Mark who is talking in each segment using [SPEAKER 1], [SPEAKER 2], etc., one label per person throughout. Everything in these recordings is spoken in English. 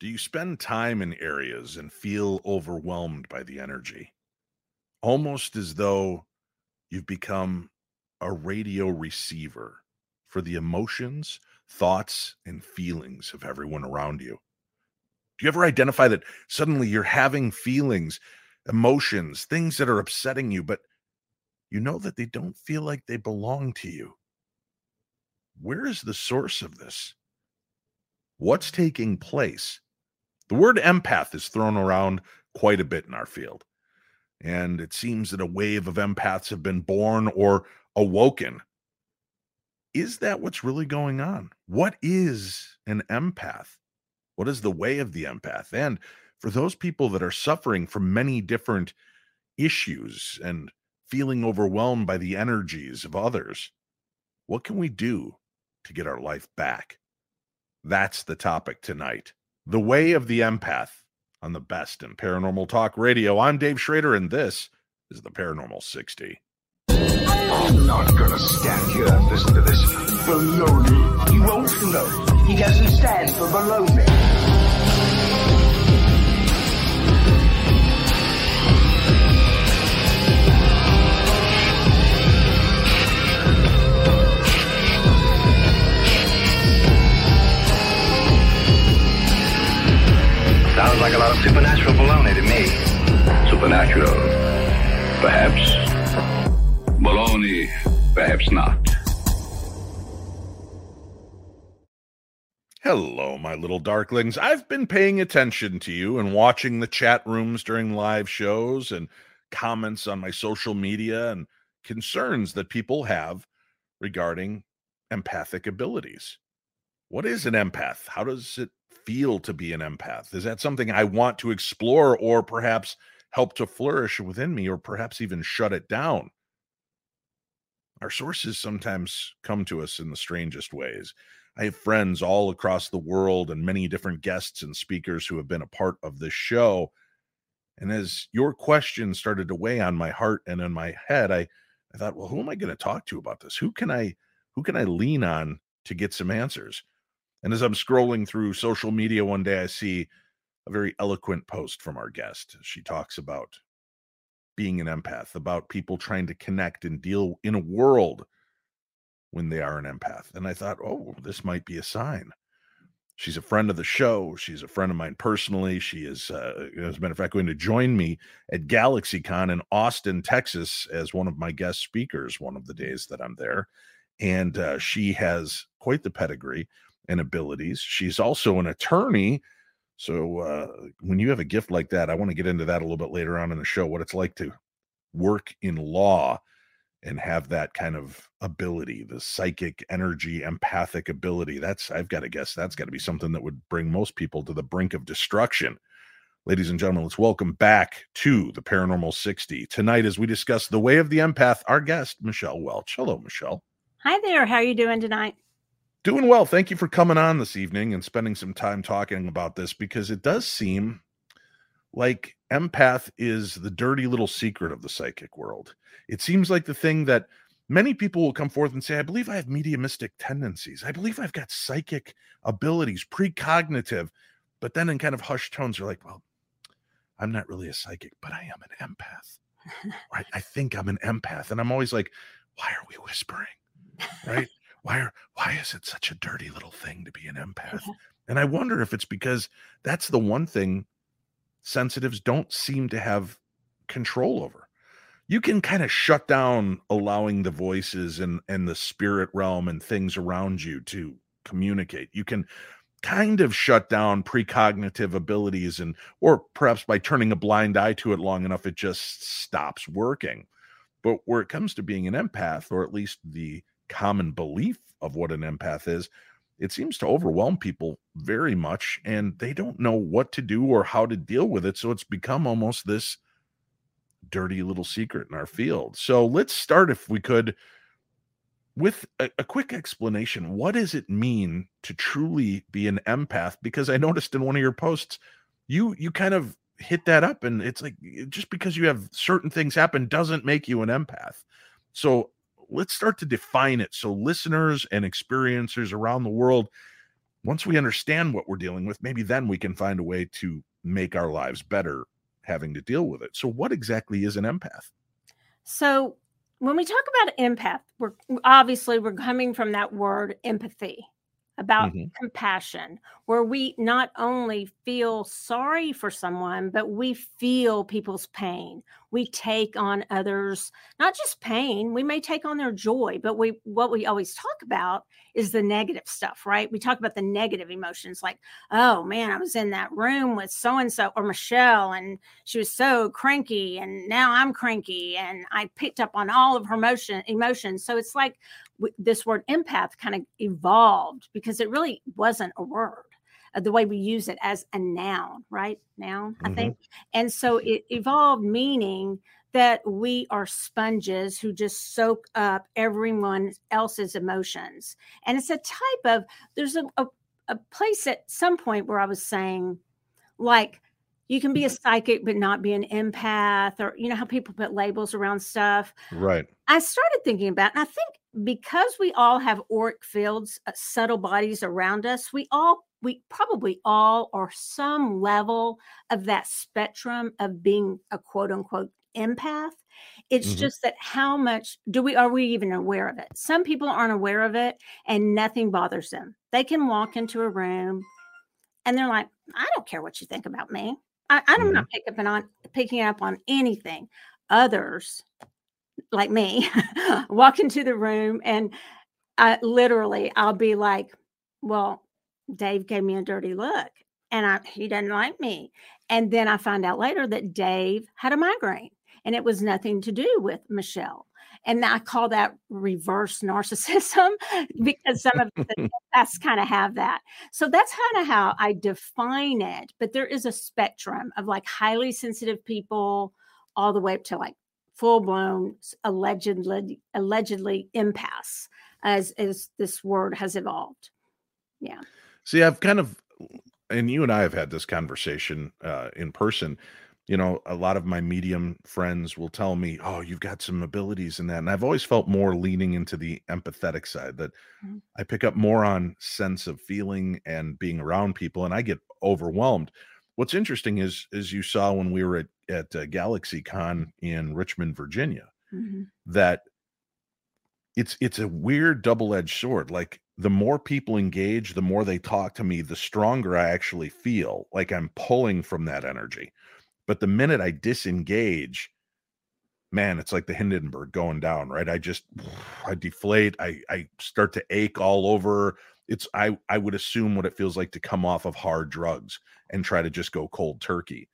[SPEAKER 1] Do you spend time in areas and feel overwhelmed by the energy? Almost as though you've become a radio receiver for the emotions, thoughts, and feelings of everyone around you. Do you ever identify that suddenly you're having feelings, emotions, things that are upsetting you, but you know that they don't feel like they belong to you? Where is the source of this? What's taking place? The word empath is thrown around quite a bit in our field. And it seems that a wave of empaths have been born or awoken. Is that what's really going on? What is an empath? What is the way of the empath? And for those people that are suffering from many different issues and feeling overwhelmed by the energies of others, what can we do to get our life back? That's the topic tonight. The way of the empath on the best in paranormal talk radio. I'm Dave Schrader, and this is the Paranormal 60.
[SPEAKER 2] I'm not gonna stand here and listen to this baloney.
[SPEAKER 3] Won't know. He doesn't stand for baloney.
[SPEAKER 4] Sounds like a lot of supernatural baloney to me.
[SPEAKER 5] Supernatural. Perhaps. Baloney. Perhaps not.
[SPEAKER 1] Hello, my little darklings. I've been paying attention to you and watching the chat rooms during live shows and comments on my social media and concerns that people have regarding empathic abilities. What is an empath? How does it feel to be an empath? Is that something I want to explore or perhaps help to flourish within me or perhaps even shut it down? Our sources sometimes come to us in the strangest ways. I have friends all across the world and many different guests and speakers who have been a part of this show. And as your question started to weigh on my heart and in my head, I, I thought, well, who am I going to talk to about this? Who can I who can I lean on to get some answers? And as I'm scrolling through social media one day, I see a very eloquent post from our guest. She talks about being an empath, about people trying to connect and deal in a world when they are an empath. And I thought, oh, this might be a sign. She's a friend of the show. She's a friend of mine personally. She is, uh, as a matter of fact, going to join me at GalaxyCon in Austin, Texas, as one of my guest speakers one of the days that I'm there. And uh, she has quite the pedigree and abilities. She's also an attorney. So uh, when you have a gift like that, I want to get into that a little bit later on in the show, what it's like to work in law and have that kind of ability, the psychic energy, empathic ability. That's, I've got to guess, that's got to be something that would bring most people to the brink of destruction. Ladies and gentlemen, let's welcome back to the Paranormal 60. Tonight, as we discuss the way of the empath, our guest, Michelle Welch. Hello, Michelle.
[SPEAKER 6] Hi there. How are you doing tonight?
[SPEAKER 1] Doing well. Thank you for coming on this evening and spending some time talking about this because it does seem like empath is the dirty little secret of the psychic world. It seems like the thing that many people will come forth and say, I believe I have mediumistic tendencies. I believe I've got psychic abilities, precognitive. But then in kind of hushed tones, they're like, well, I'm not really a psychic, but I am an empath. right? I think I'm an empath. And I'm always like, why are we whispering? Right? Why are why is it such a dirty little thing to be an empath? And I wonder if it's because that's the one thing sensitives don't seem to have control over. You can kind of shut down allowing the voices and and the spirit realm and things around you to communicate. You can kind of shut down precognitive abilities and or perhaps by turning a blind eye to it long enough it just stops working. But where it comes to being an empath or at least the common belief of what an empath is, it seems to overwhelm people very much and they don't know what to do or how to deal with it. So it's become almost this dirty little secret in our field. So let's start, if we could, with a, a, quick explanation. What does it mean to truly be an empath? Because I noticed in one of your posts, you you kind of hit that up, and it's like just because you have certain things happen doesn't make you an empath. So let's start to define it so listeners and experiencers around the world once we understand what we're dealing with, maybe then we can find a way to make our lives better having to deal with it. So, what exactly is an empath?
[SPEAKER 6] So, when we talk about empath, we're obviously we're coming from that word empathy about
[SPEAKER 1] Mhm.
[SPEAKER 6] compassion, where we not only feel sorry for someone, but we feel people's pain. We take on others, not just pain, we may take on their joy, but we what we always talk about is the negative stuff, right? We talk about the negative emotions like, oh man, I was in that room with so and so or Michelle, and she was so cranky, and now I'm cranky, and I picked up on all of her motion emotions. So it's like this word empath kind of evolved because it really wasn't a word uh, the way we use it as a noun right? Noun i
[SPEAKER 1] Mhm.
[SPEAKER 6] think and so it evolved meaning that we are sponges who just soak up everyone else's emotions. And it's a type of there's a, a, a place at some point where i was saying like you can be a psychic but not be an empath or you know how people put labels around stuff?
[SPEAKER 1] Right.
[SPEAKER 6] I started thinking about, and I think because we all have auric fields, uh, subtle bodies around us, we all, we probably all are some level of that spectrum of being a quote unquote empath. It's
[SPEAKER 1] Mhm.
[SPEAKER 6] just that how much do we, are we even aware of it? Some people aren't aware of it and nothing bothers them. They can walk into a room and they're like, I don't care what you think about me. I, I'm not picking up on picking up on anything. Others, like me, walk into the room and I literally I'll be like, Well, Dave gave me a dirty look and I he doesn't like me. And then I find out later that Dave had a migraine and it was nothing to do with Michelle. And I call that reverse narcissism because some of the empaths kind of have that. So that's kind of how I define it. But there is a spectrum of like highly sensitive people all the way up to like full blown allegedly allegedly empaths as as this word has evolved. Yeah.
[SPEAKER 1] See, I've kind of, and you and I have had this conversation uh, in person. You know, a lot of my medium friends will tell me, "Oh, you've got some abilities in that," and I've always felt more leaning into the empathetic side. That
[SPEAKER 6] Mhm.
[SPEAKER 1] I pick up more on sense of feeling and being around people, and I get overwhelmed. What's interesting is, is you saw when we were at at uh, GalaxyCon in Richmond, Virginia,
[SPEAKER 6] Mhm.
[SPEAKER 1] that it's it's a weird double-edged sword like the more people engage the more they talk to me the stronger i actually feel like i'm pulling from that energy. But the minute i disengage man it's like the hindenburg going down right? I just i deflate i i start to ache all over. It's i i would assume what it feels like to come off of hard drugs and try to just go cold turkey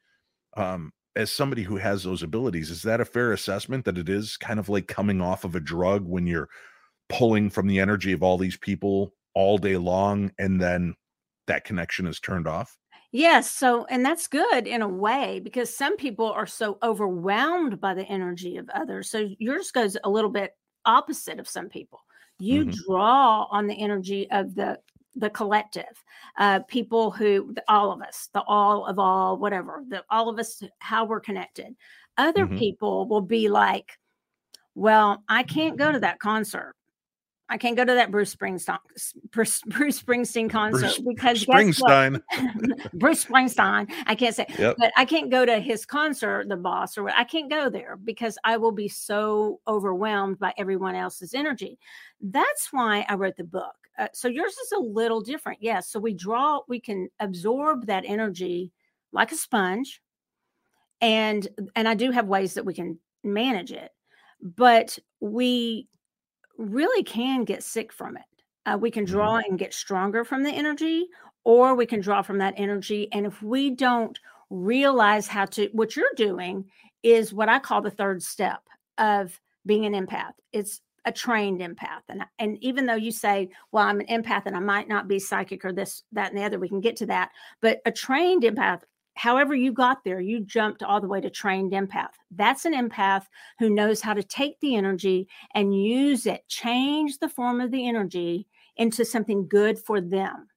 [SPEAKER 1] um as somebody who has those abilities, is that a fair assessment that it is kind of like coming off of a drug when you're pulling from the energy of all these people all day long and then that connection is turned off?
[SPEAKER 6] Yes. So, and that's good in a way because some people are so overwhelmed by the energy of others. So yours goes a little bit opposite of some people. You
[SPEAKER 1] Mhm.
[SPEAKER 6] draw on the energy of the the collective uh people who all of us the all of all whatever the all of us how we're connected other
[SPEAKER 1] Mhm.
[SPEAKER 6] people will be like well i can't go to that concert i can't go to that bruce springsteen bruce, bruce springsteen concert
[SPEAKER 1] Bruce
[SPEAKER 6] because?
[SPEAKER 1] Springsteen.
[SPEAKER 6] Bruce Springsteen. I can't say,
[SPEAKER 1] Yep.
[SPEAKER 6] but I can't go to his concert, the boss, or what. I can't go there because I will be so overwhelmed by everyone else's energy. That's why I wrote the book. Uh, so yours is a little different. Yes. so we draw, we can absorb that energy like a sponge. And and I do have ways that we can manage it, but we really can get sick from it. Uh, we can
[SPEAKER 1] Mhm.
[SPEAKER 6] draw and get stronger from the energy, or we can draw from that energy. And if we don't realize how to, what you're doing is what I call the third step of being an empath. It's a trained empath. And, and even though you say, well, I'm an empath and I might not be psychic or this, that, and the other, we can get to that. But a trained empath, however you got there, you jumped all the way to trained empath. That's an empath who knows how to take the energy and use it, change the form of the energy into something good for them.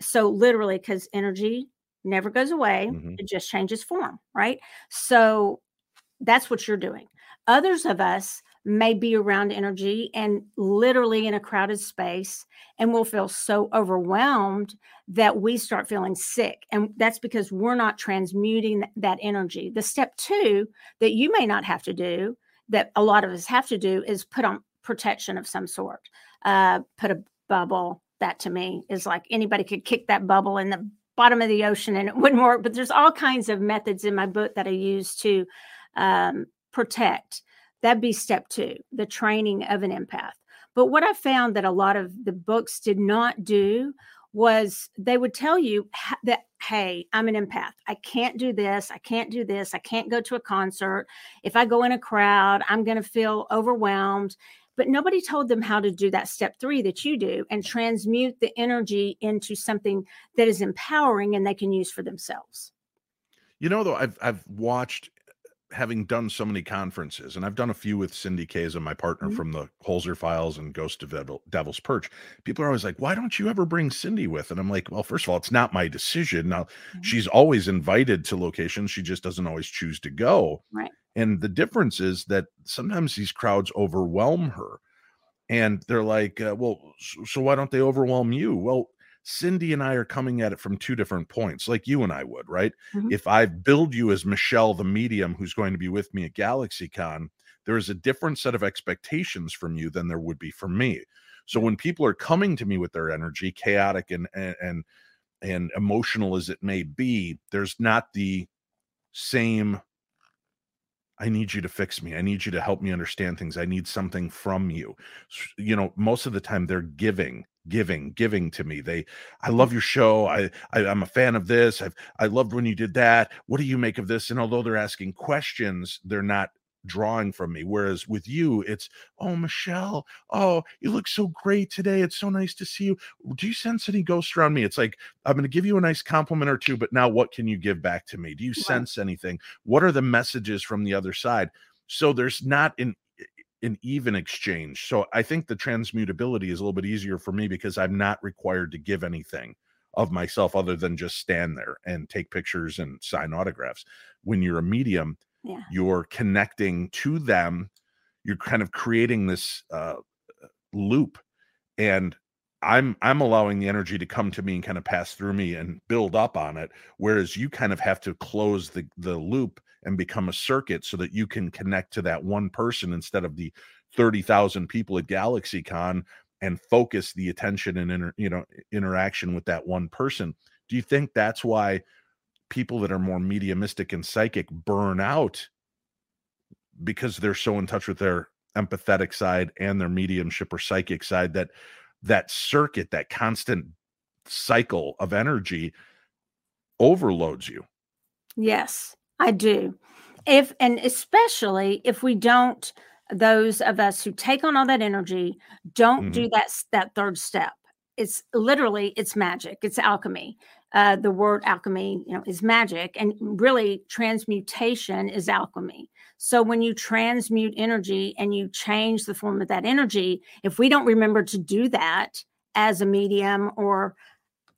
[SPEAKER 6] So, literally, because energy never goes away,
[SPEAKER 1] Mhm.
[SPEAKER 6] it just changes form, right? So, that's what you're doing. Others of us may be around energy and literally in a crowded space and we'll feel so overwhelmed that we start feeling sick. And that's because we're not transmuting that energy. The step two that you may not have to do that a lot of us have to do is put on protection of some sort. Uh, put a bubble that to me is like anybody could kick that bubble in the bottom of the ocean and it wouldn't work. But there's all kinds of methods in my book that i use to um, protect That'd be step two, the training of an empath. But what I found that a lot of the books did not do was they would tell you that, hey, I'm an empath. I can't do this. I can't do this. I can't go to a concert. If I go in a crowd, I'm going to feel overwhelmed. But nobody told them how to do that step three that you do and transmute the energy into something that is empowering and they can use for themselves.
[SPEAKER 1] You know, though, I've I've watched having done so many conferences, and I've done a few with Cindy Kaza, my partner
[SPEAKER 6] Mhm.
[SPEAKER 1] from the Holzer Files and Ghost of Devil, Devil's Perch. People are always like, "Why don't you ever bring Cindy with?" And I'm like, "Well, first of all, it's not my decision. Now,
[SPEAKER 6] Mhm.
[SPEAKER 1] she's always invited to locations. She just doesn't always choose to go."
[SPEAKER 6] Right.
[SPEAKER 1] And the difference is that sometimes these crowds overwhelm her, and they're like, uh, "Well, so why don't they overwhelm you?" Well, Cindy and I are coming at it from two different points, like you and I would, right?
[SPEAKER 6] Mhm.
[SPEAKER 1] If I build you as Michelle, the medium, who's going to be with me at GalaxyCon, there is a different set of expectations from you than there would be from me. So when people are coming to me with their energy, chaotic and and and, and emotional as it may be, there's not the same I need you to fix me. I need you to help me understand things. I need something from you. You know, most of the time they're giving, giving, giving to me. They, I love your show. I, I I'm a fan of this. I've I loved when you did that. What do you make of this? And although they're asking questions, they're not drawing from me. Whereas with you, it's, oh Michelle, oh you look so great today. It's so nice to see you. Do you sense any ghosts around me? It's like I'm going to give you a nice compliment or two, but now what can you give back to me? Do you
[SPEAKER 6] Right.
[SPEAKER 1] sense anything? What are the messages from the other side? So there's not an an even exchange. So I think the transmutability is a little bit easier for me because I'm not required to give anything of myself other than just stand there and take pictures and sign autographs. When you're a medium,
[SPEAKER 6] Yeah.
[SPEAKER 1] you're connecting to them. You're kind of creating this uh, loop, and I'm I'm allowing the energy to come to me and kind of pass through me and build up on it. Whereas you kind of have to close the the loop and become a circuit so that you can connect to that one person instead of the 30,000 people at GalaxyCon and focus the attention and inter, you know interaction with that one person. Do you think that's why people that are more mediumistic and psychic burn out because they're so in touch with their empathetic side and their mediumship or psychic side that that circuit, that constant cycle of energy overloads you.
[SPEAKER 6] Yes, I do. If and especially if we don't, those of us who take on all that energy don't do mm-hmm. that that third step. It's literally it's magic. It's alchemy. Uh, the word alchemy, you know, is magic, and really transmutation is alchemy. So when you transmute energy and you change the form of that energy, if we don't remember to do that as a medium or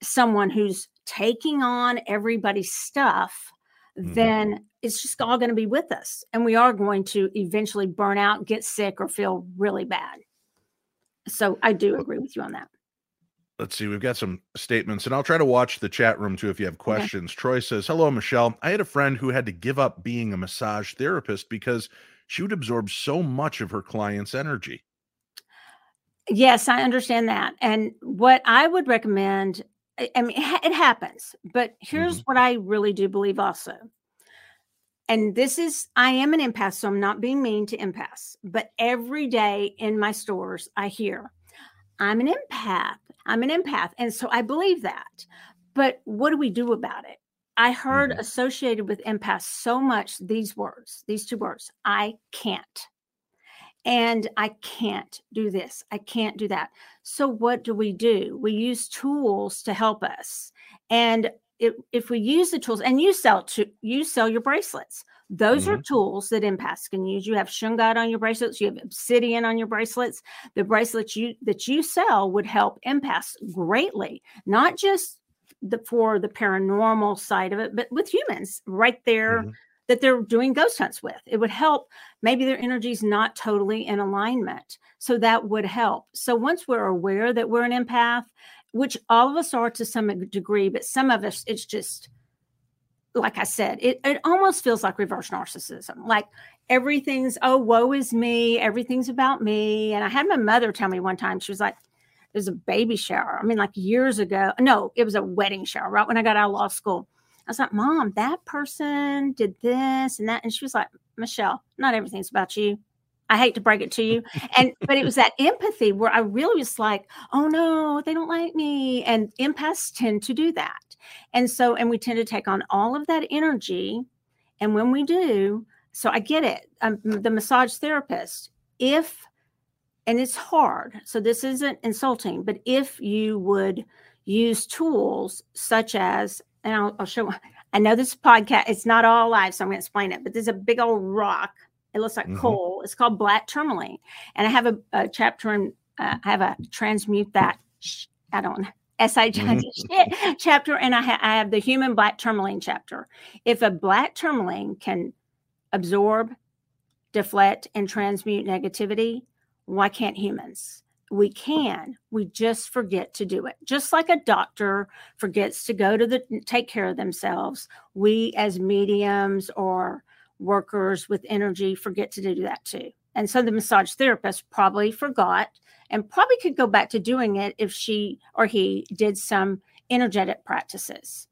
[SPEAKER 6] someone who's taking on everybody's stuff,
[SPEAKER 1] Mhm.
[SPEAKER 6] then it's just all going to be with us. And we are going to eventually burn out, get sick, or feel really bad. So I do agree with you on that.
[SPEAKER 1] Let's see, we've got some statements, and I'll try to watch the chat room too if you have questions. Troy says, Hello, Michelle. I had a friend who had to give up being a massage therapist because she would absorb so much of her client's energy.
[SPEAKER 6] Yes, I understand that. And what I would recommend, I mean, it happens, but here's mm-hmm. what I really do believe also. And this is, I am an empath, so I'm not being mean to empaths, but every day in my stores, I hear, I'm an empath. I'm an empath. And so I believe that. But what do we do about it? I heard
[SPEAKER 1] Mhm.
[SPEAKER 6] associated with empath so much these words, these two words I can't. And I can't do this. I can't do that. So, what do we do? We use tools to help us. And if, if we use the tools, and you sell to you sell your bracelets, those are tools that empaths can use. You have shungite on your bracelets, you have obsidian on your bracelets. The bracelets you that you sell would help empaths greatly, not just the, for the paranormal side of it, but with humans right there
[SPEAKER 1] Mhm.
[SPEAKER 6] that they're doing ghost hunts with. It would help. Maybe their energy's not totally in alignment. So that would help. So once we're aware that we're an empath, which all of us are to some degree, but some of us, it's just, like I said, it, it almost feels like reverse narcissism. Like everything's, oh, woe is me. Everything's about me. And I had my mother tell me one time, she was like, there's a baby shower. I mean, like years ago. No, it was a wedding shower, right when I got out of law school. I was like, Mom, that person did this and that. And she was like, Michelle, not everything's about you. I hate to break it to you. And but it was that empathy where I really was like, oh no, they don't like me. And empaths tend to do that. And so, and we tend to take on all of that energy. And when we do, so I get it. Um, I'm the massage therapist, if and it's hard, so this isn't insulting, but if you would use tools such as, and I'll, I'll show, I know this podcast, it's not all live, so I'm going to explain it, but there's a big old rock it looks like mm-hmm. coal. It's called black tourmaline, and I have a, a chapter in. Uh, I have a transmute that. I don't know. SI mm-hmm. chapter, and I, ha- I have the human black tourmaline chapter. If a black tourmaline can absorb, deflect, and transmute negativity, why can't humans? We can. We just forget to do it. Just like a doctor forgets to go to the take care of themselves, we as mediums or workers with energy forget to do that too. And so the massage therapist probably forgot and probably could go back to doing it if she or he did some energetic practices.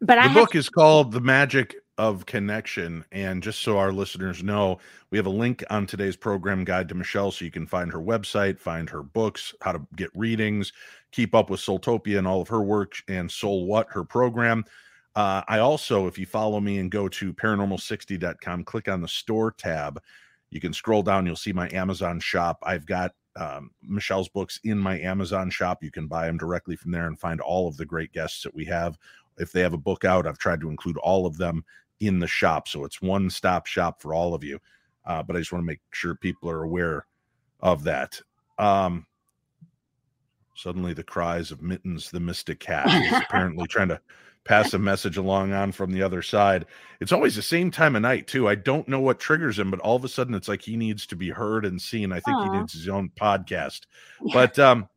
[SPEAKER 1] But the I book is called The Magic of Connection. And just so our listeners know, we have a link on today's program guide to Michelle so you can find her website, find her books, how to get readings, keep up with Soultopia and all of her work, and SoulWhat, her program. Uh, I also, if you follow me and go to paranormal60.com, click on the store tab, you can scroll down, you'll see my Amazon shop. I've got um, Michelle's books in my Amazon shop. You can buy them directly from there and find all of the great guests that we have. If they have a book out, I've tried to include all of them in the shop. So it's one stop shop for all of you. Uh, but I just want to make sure people are aware of that. Um, suddenly, the cries of Mittens, the mystic cat, is apparently trying to pass a message along on from the other side. It's always the same time of night too. I don't know what triggers him, but all of a sudden it's like he needs to be heard and seen. I think Aww. he needs his own podcast. Yeah. But um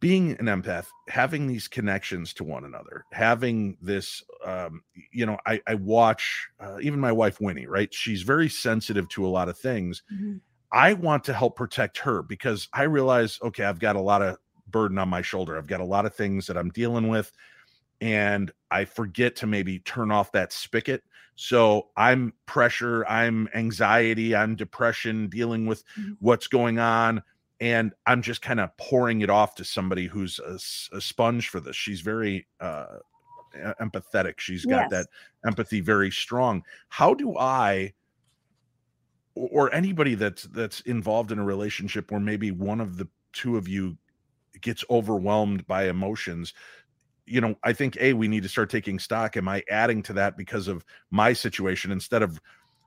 [SPEAKER 1] being an empath, having these connections to one another, having this, um, you know, I, I watch uh, even my wife Winnie, right? She's very sensitive to a lot of things. Mm-hmm. I want to help protect her because I realize, okay, I've got a lot of burden on my shoulder. I've got a lot of things that I'm dealing with and I forget to maybe turn off that spigot. So I'm pressure, I'm anxiety, I'm depression, dealing with mm-hmm. what's going on. And I'm just kind of pouring it off to somebody who's a, a sponge for this. She's very uh, empathetic. She's got yes. that empathy very strong. How do I, or anybody that's that's involved in a relationship where maybe one of the two of you gets overwhelmed by emotions you know, I think a we need to start taking stock. Am I adding to that because of my situation instead of,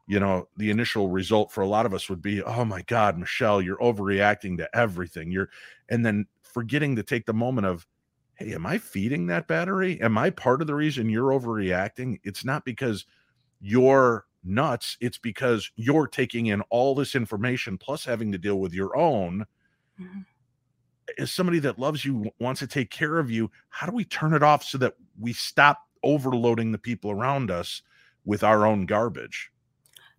[SPEAKER 1] you know, the initial result for a lot of us would be, oh my God, Michelle, you're overreacting to everything. You're, and then forgetting to take the moment of, hey, am I feeding that battery? Am I part of the reason you're overreacting? It's not because you're nuts. It's because you're taking in all this information plus having to deal with your own. Mm-hmm as somebody that loves you wants to take care of you how do we turn it off so that we stop overloading the people around us with our own garbage?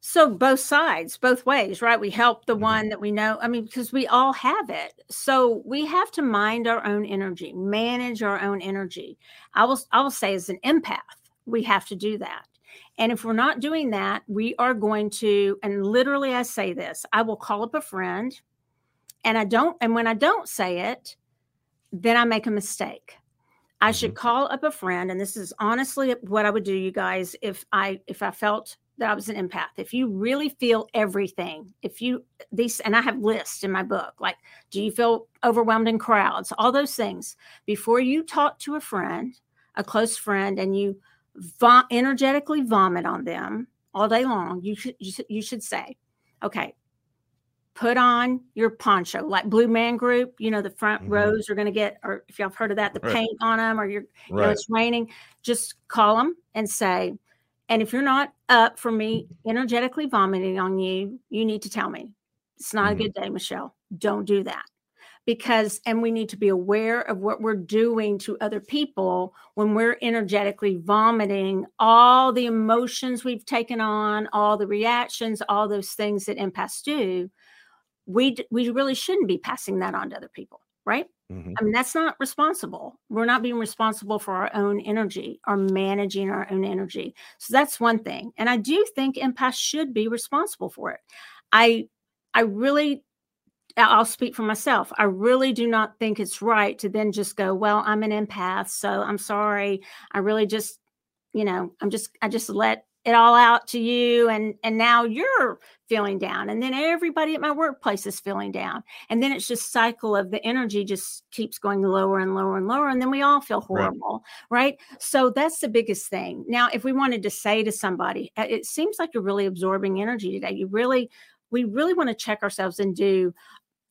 [SPEAKER 6] So both sides both ways right? We help the mm-hmm. one that we know i mean because we all have it. So we have to mind our own energy manage our own energy. I will i will say as an empath we have to do that. And if we're not doing that we are going to and literally i say this i will call up a friend and I don't, and when I don't say it, then I make a mistake. I mm-hmm. should call up a friend, and this is honestly what I would do, you guys, if I if I felt that I was an empath. If you really feel everything, if you these and I have lists in my book, like do you feel overwhelmed in crowds, all those things. Before you talk to a friend, a close friend, and you vo- energetically vomit on them all day long, you should you should, you should say, okay, put on your poncho like blue man group you know the front mm-hmm. rows are going to get or if y'all have heard of that the right. paint on them or you're right. you know it's raining just call them and say And if you're not up for me energetically vomiting on you, you need to tell me. It's not
[SPEAKER 1] Mhm.
[SPEAKER 6] a good day, Michelle. Don't do that. Because, and we need to be aware of what we're doing to other people when we're energetically vomiting all the emotions we've taken on, all the reactions, all those things that empaths do. We, d- we really shouldn't be passing that on to other people, right?
[SPEAKER 1] Mhm.
[SPEAKER 6] I mean, that's not responsible. We're not being responsible for our own energy or managing our own energy. So that's one thing. And I do think empaths should be responsible for it. I I really I'll speak for myself. I really do not think it's right to then just go, well, I'm an empath, so I'm sorry. I really just, you know, I'm just I just let it all out to you and and now you're feeling down and then everybody at my workplace is feeling down and then it's just cycle of the energy just keeps going lower and lower and lower and then we all feel horrible right? So that's the biggest thing. Now if we wanted to say to somebody "Uh, it seems like you're really absorbing energy today. You really we really want to check ourselves and do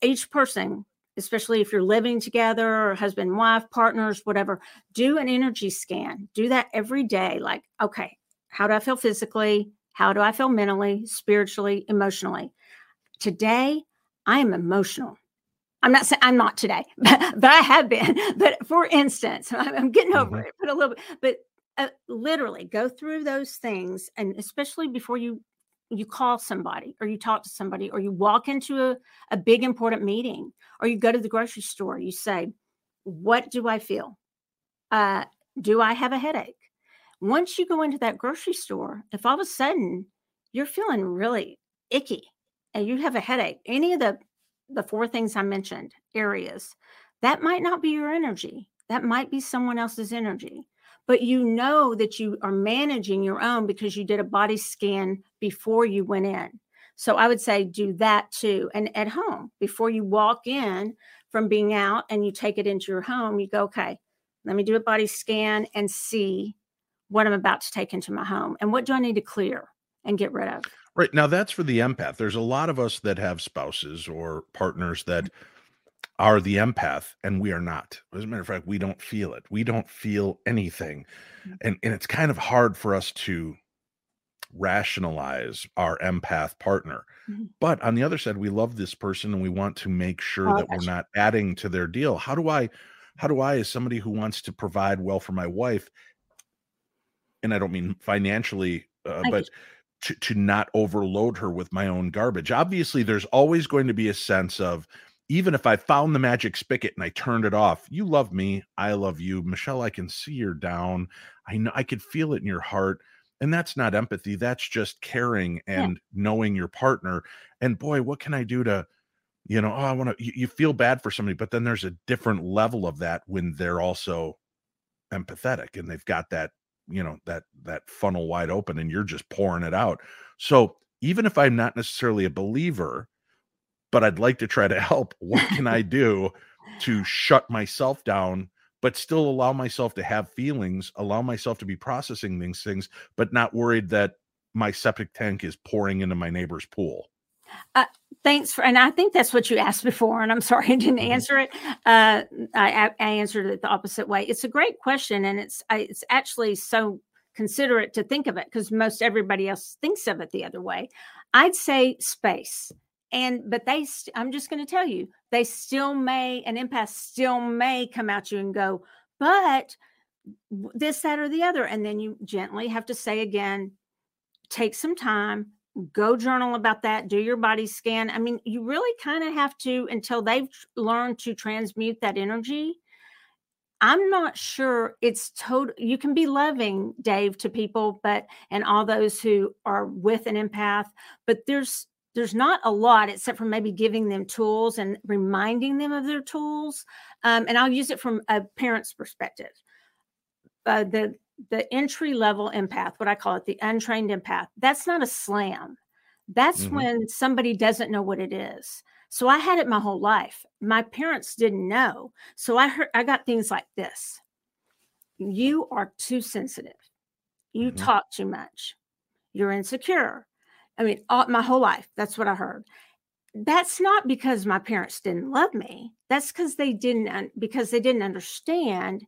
[SPEAKER 6] each person especially if you're living together or husband wife partners whatever do an energy scan. Do that every day like okay how do i feel physically? How do i feel mentally spiritually emotionally? Today i am emotional. I'm not saying i'm not today but, but i have been. But for instance i'm, I'm getting over
[SPEAKER 1] Mhm.
[SPEAKER 6] it but a little bit but uh, literally go through those things and especially before you you call somebody or you talk to somebody or you walk into a, a big important meeting or you go to the grocery store you say what do i feel? Uh, do i have a headache once you go into that grocery store if all of a sudden you're feeling really icky and you have a headache any of the the four things i mentioned areas that might not be your energy. That might be someone else's energy. But you know that you are managing your own because you did a body scan before you went in. So i would say do that too and at home before you walk in from being out and you take it into your home you go okay let me do a body scan and see what i'm about to take into my home and what do i need to clear and get rid of
[SPEAKER 1] Right. Now that's for the empath. There's a lot of us that have spouses or partners that are the empath and we are not. As a matter of fact, we don't feel it. We don't feel anything.
[SPEAKER 6] Mm.
[SPEAKER 1] And and it's kind of hard for us to rationalize our empath partner.
[SPEAKER 6] Mhm.
[SPEAKER 1] But on the other side, we love this person and we want to make sure
[SPEAKER 6] Oh,
[SPEAKER 1] that we're not adding to their deal. How do I how do I as somebody who wants to provide well for my wife and I don't mean financially uh, but to, to not overload her with my own garbage. Obviously, there's always going to be a sense of even if I found the magic spigot and I turned it off, you love me, I love you. Michelle, I can see you're down. I know I could feel it in your heart. And that's not empathy. That's just caring
[SPEAKER 6] Yeah.
[SPEAKER 1] and knowing your partner. And boy, what can I do to, you know, oh, I want to, you, you feel bad for somebody, but then there's a different level of that when they're also empathetic and they've got that you know that that funnel wide open and you're just pouring it out. So even if i'm not necessarily a believer but i'd like to try to help what can i do to shut myself down but still allow myself to have feelings allow myself to be processing these things but not worried that my septic tank is pouring into my neighbor's pool
[SPEAKER 6] thanks for and i think that's what you asked before and i'm sorry i didn't
[SPEAKER 1] Mhm.
[SPEAKER 6] answer it. Uh I, I I answered it the opposite way. It's a great question and it's I, it's actually so considerate to think of it because most everybody else thinks of it the other way. I'd say space and but they st- i'm just going to tell you they still may an empath still may come at you and go but this that or the other and then you gently have to say again take some time go journal about that do your body scan i mean you really kind of have to until they've learned to transmute that energy i'm not sure it's total you can be loving dave to people but and all those who are with an empath but there's there's not a lot except for maybe giving them tools and reminding them of their tools um, and i'll use it from a parent's perspective. Uh, the the entry level empath, what I call it, the untrained empath, that's not a slam. That's
[SPEAKER 1] Mhm.
[SPEAKER 6] when somebody doesn't know what it is. So I had it my whole life. My parents didn't know. So I heard I got things like this. You are too sensitive. You
[SPEAKER 1] Mhm.
[SPEAKER 6] talk too much. You're insecure. I mean, all, my whole life, that's what I heard. That's not because my parents didn't love me. That's because they didn't because they didn't understand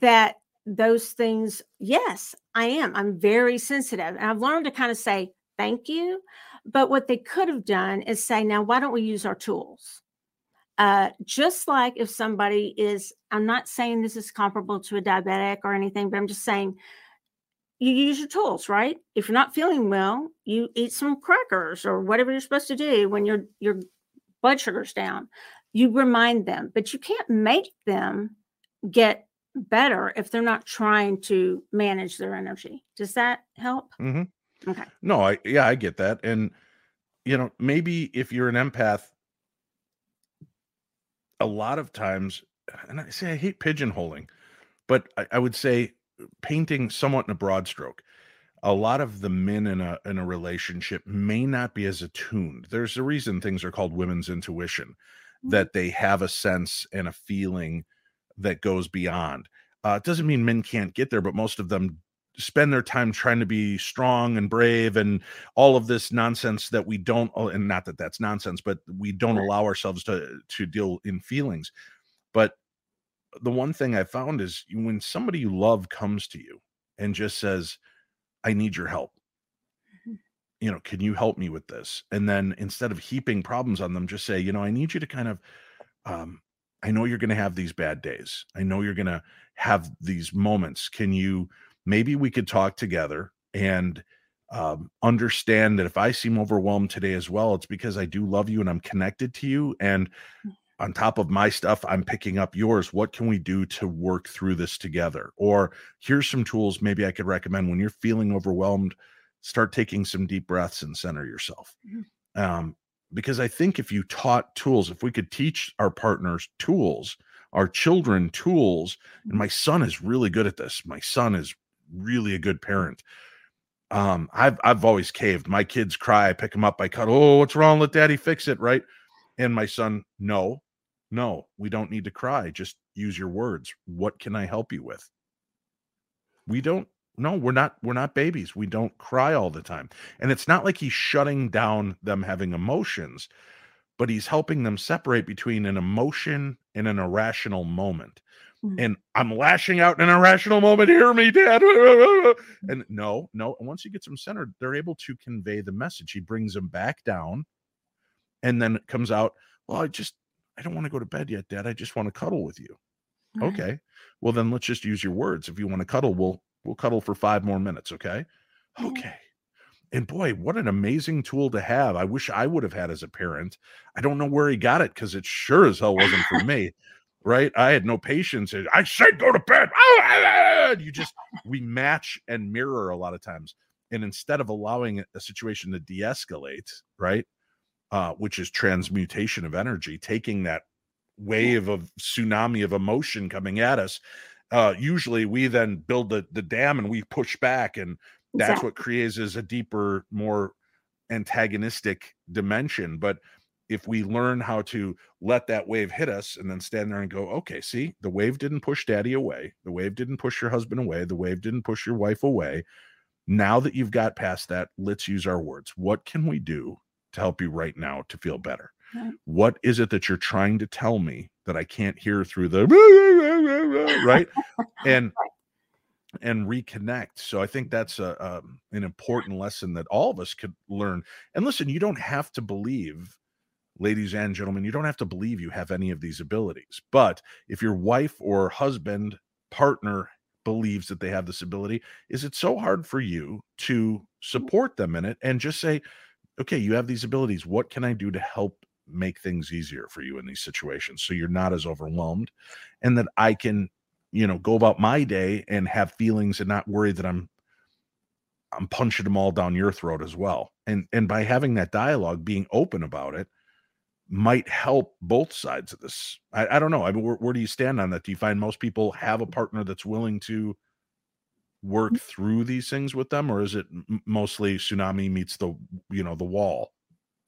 [SPEAKER 6] that those things, yes, I am. I'm very sensitive. And I've learned to kind of say thank you. But what they could have done is say, now, why don't we use our tools? Uh, just like if somebody is, I'm not saying this is comparable to a diabetic or anything, but I'm just saying you use your tools, right? If you're not feeling well, you eat some crackers or whatever you're supposed to do when your your blood sugar's down. You remind them, but you can't make them get better if they're not trying to manage their energy. Does that help?
[SPEAKER 1] Mm-hmm.
[SPEAKER 6] Okay.
[SPEAKER 1] No, I yeah, I get that. And you know, maybe if you're an empath, a lot of times, and I say I hate pigeonholing, but I, I would say painting somewhat in a broad stroke. A lot of the men in a in a relationship may not be as attuned. There's a reason things are called women's intuition,
[SPEAKER 6] Mhm.
[SPEAKER 1] that they have a sense and a feeling that goes beyond. Uh, it doesn't mean men can't get there, but most of them spend their time trying to be strong and brave and all of this nonsense that we don't and not that that's nonsense but we don't
[SPEAKER 6] Right.
[SPEAKER 1] allow ourselves to to deal in feelings but the one thing i found is when somebody you love comes to you and just says i need your help
[SPEAKER 6] Mhm.
[SPEAKER 1] you know can you help me with this and then instead of heaping problems on them just say you know i need you to kind of um i know you're going to have these bad days i know you're going to have these moments can you maybe we could talk together and um, understand that if I seem overwhelmed today as well, it's because I do love you and I'm connected to you. And on top of my stuff, I'm picking up yours. What can we do to work through this together? Or here's some tools maybe I could recommend when you're feeling overwhelmed, start taking some deep breaths and center yourself. Um, because I think if you taught tools, if we could teach our partners tools, our children tools, and my son is really good at this. My son is really a good parent. Um, I've I've always caved. My kids cry, I pick them up, I cut, Oh, what's wrong? Let daddy fix it, right? And my son, no, no, we don't need to cry. Just use your words. What can I help you with? We don't no, we're not we're not babies. We don't cry all the time. And it's not like he's shutting down them having emotions, but he's helping them separate between an emotion and an irrational moment.
[SPEAKER 6] Mhm.
[SPEAKER 1] And I'm lashing out in an irrational moment. Hear me, Dad. And no, no. And once he gets them centered, they're able to convey the message. He brings them back down, and then it comes out. Well, I just I don't want to go to bed yet, Dad. I just want to cuddle with you.
[SPEAKER 6] Right.
[SPEAKER 1] Okay. Well, then let's just use your words. If you want to cuddle, we'll we'll cuddle for five more minutes. Okay.
[SPEAKER 6] Oh.
[SPEAKER 1] Okay. And boy, what an amazing tool to have. I wish I would have had as a parent. I don't know where he got it because it sure as hell wasn't for me. Right. I had no patience. I said go to bed. Oh, ah, ah, ah, you just we match and mirror a lot of times. And instead of allowing a situation to de-escalate, right? Uh, which is transmutation of energy, taking that wave of tsunami of emotion coming at us. Uh, usually we then build the, the dam and we push back and that's
[SPEAKER 6] Exactly.
[SPEAKER 1] what creates is a deeper, more antagonistic dimension. But if we learn how to let that wave hit us and then stand there and go, okay, see, the wave didn't push daddy away, the wave didn't push your husband away, the wave didn't push your wife away. Now that you've got past that, let's use our words. What can we do to help you right now to feel better?
[SPEAKER 6] Right.
[SPEAKER 1] What is it that you're trying to tell me that I can't hear through the right? And and reconnect. So I think that's a um, an important lesson that all of us could learn. And listen, you don't have to believe, ladies and gentlemen, you don't have to believe you have any of these abilities. But if your wife or husband, partner believes that they have this ability, is it so hard for you to support them in it and just say, okay, you have these abilities. What can I do to help make things easier for you in these situations so you're not as overwhelmed and that I can you know go about my day and have feelings and not worry that i'm i'm punching them all down your throat as well and and by having that dialogue being open about it might help both sides of this. I, I don't know i mean where, where do you stand on that? Do you find most people have a partner that's willing to work mm. through these things with them or is it mostly tsunami meets the you know the wall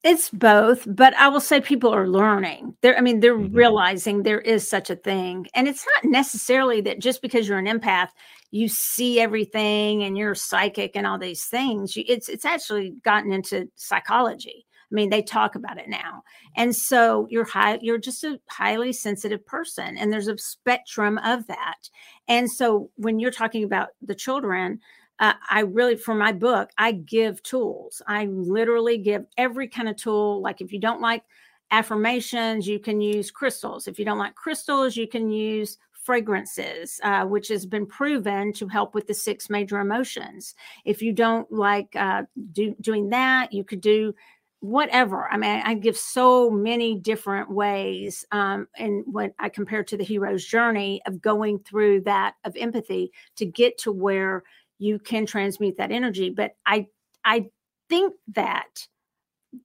[SPEAKER 6] It's both, but I will say people are learning. They're, I mean, they're
[SPEAKER 1] Mhm.
[SPEAKER 6] realizing there is such a thing. And it's not necessarily that just because you're an empath, you see everything and you're psychic and all these things. You, it's it's actually gotten into psychology. I mean, they talk about it now. And so you're high, you're just a highly sensitive person. And there's a spectrum of that. And so when you're talking about the children, uh, I really, for my book, I give tools. I literally give every kind of tool. Like if you don't like affirmations, you can use crystals. If you don't like crystals, you can use fragrances, uh, which has been proven to help with the six major emotions. If you don't like uh, do, doing that, you could do whatever. I mean, I give so many different ways. Um, and when I compare to the hero's journey of going through that of empathy to get to where you can transmute that energy. But I, I think that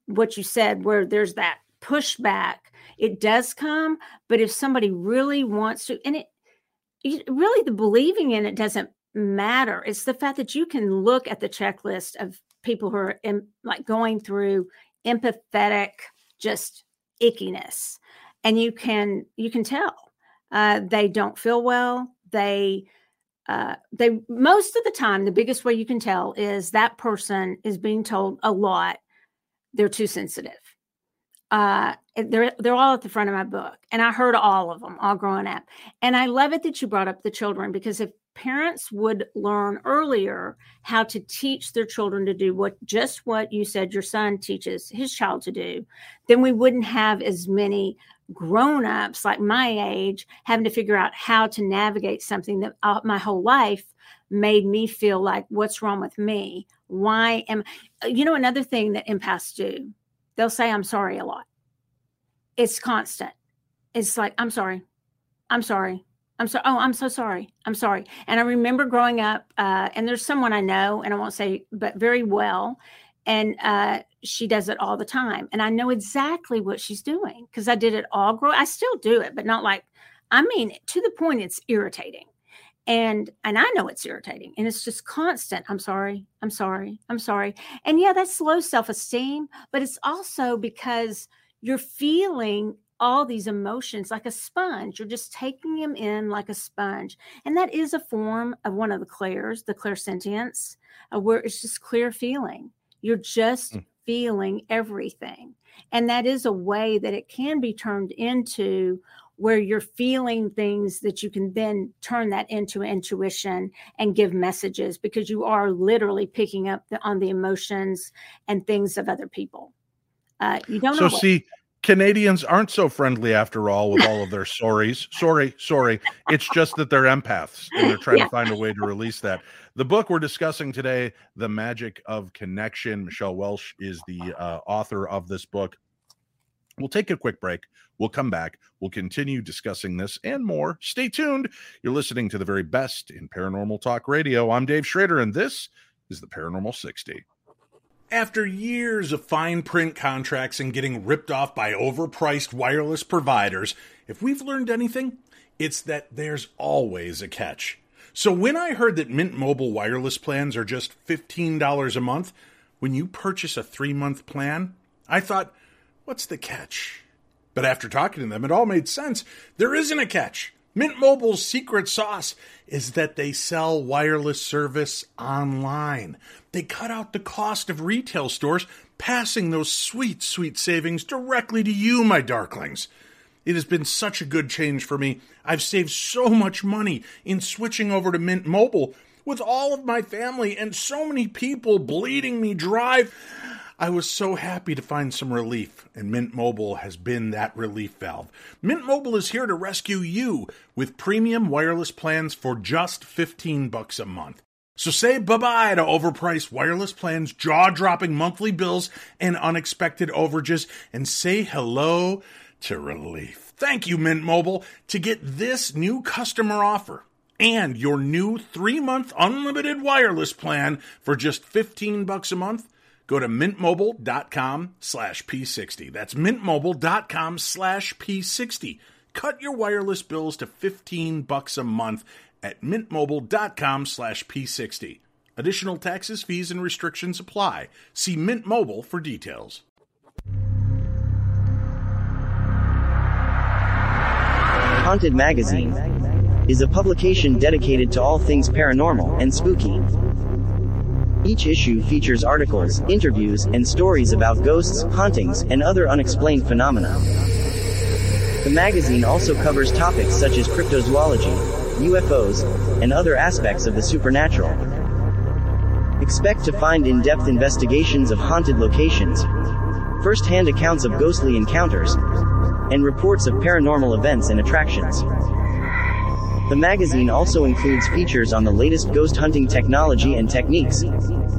[SPEAKER 6] what you said, where there's that pushback, it does come. But if somebody really wants to, and it, it really the believing in it doesn't matter. It's the fact that you can look at the checklist of people who are in, like going through empathetic just ickiness and you can you can tell uh, they don't feel well they uh, they most of the time the biggest way you can tell is that person is being told a lot. They're too sensitive. Uh, they're they're all at the front of my book and i heard all of them all growing up. And i love it that you brought up the children because if parents would learn earlier how to teach their children to do what just what you said your son teaches his child to do, then we wouldn't have as many grown-ups like my age having to figure out how to navigate something that uh, my whole life made me feel like what's wrong with me? Why am you know another thing that empaths do they'll say i'm sorry a lot. It's constant. It's like i'm sorry. I'm sorry. I'm so oh, I'm so sorry. I'm sorry. And I remember growing up, uh, and there's someone I know, and I won't say, but very well, and uh, she does it all the time, and I know exactly what she's doing because I did it all. Grow, I still do it, but not like, I mean, to the point it's irritating, and and I know it's irritating, and it's just constant. I'm sorry. I'm sorry. I'm sorry. And yeah, that's low self esteem, but it's also because you're feeling all these emotions like a sponge. You're just taking them in like a sponge. And that is a form of one of the clairs, the clairsentience, uh, where it's just clear feeling. You're just mm. feeling everything. And that is a way that it can be turned into where you're feeling things that you can then turn that into intuition and give messages because you are literally picking up the, on the emotions and things of other people. Uh, you don't
[SPEAKER 1] so see Canadians aren't so friendly after all with all of their sorries. Sorry, sorry. It's just that they're empaths and they're trying yeah. to find a way to release that. The book we're discussing today, The Magic of Connection, Michelle Welch is the uh, author of this book. We'll take a quick break. We'll come back. We'll continue discussing this and more. Stay tuned. You're listening to the very best in paranormal talk radio. I'm Dave Schrader, and this is the Paranormal 60. After years of fine print contracts and getting ripped off by overpriced wireless providers, if we've learned anything, it's that there's always a catch. So when I heard that Mint Mobile wireless plans are just $15 a month, when you purchase a three month plan, I thought, what's the catch? But after talking to them, it all made sense. There isn't a catch. Mint Mobile's secret sauce is that they sell wireless service online. They cut out the cost of retail stores, passing those sweet, sweet savings directly to you, my darklings. It has been such a good change for me. I've saved so much money in switching over to Mint Mobile with all of my family and so many people bleeding me dry. I was so happy to find some relief, and Mint Mobile has been that relief valve. Mint Mobile is here to rescue you with premium wireless plans for just 15 bucks a month. So say bye-bye to overpriced wireless plans, jaw-dropping monthly bills, and unexpected overages, and say hello to relief. Thank you, Mint Mobile, to get this new customer offer and your new three-month unlimited wireless plan for just 15 bucks a month Go to mintmobile.com slash P60. That's mintmobile.com slash P60. Cut your wireless bills to 15 bucks a month at mintmobile.com slash P60. Additional taxes, fees, and restrictions apply. See Mint Mobile for details.
[SPEAKER 7] Haunted Magazine is a publication dedicated to all things paranormal and spooky. Each issue features articles, interviews, and stories about ghosts, hauntings, and other unexplained phenomena. The magazine also covers topics such as cryptozoology, UFOs, and other aspects of the supernatural. Expect to find in depth investigations of haunted locations, first hand accounts of ghostly encounters, and reports of paranormal events and attractions. The magazine also includes features on the latest ghost hunting technology and techniques,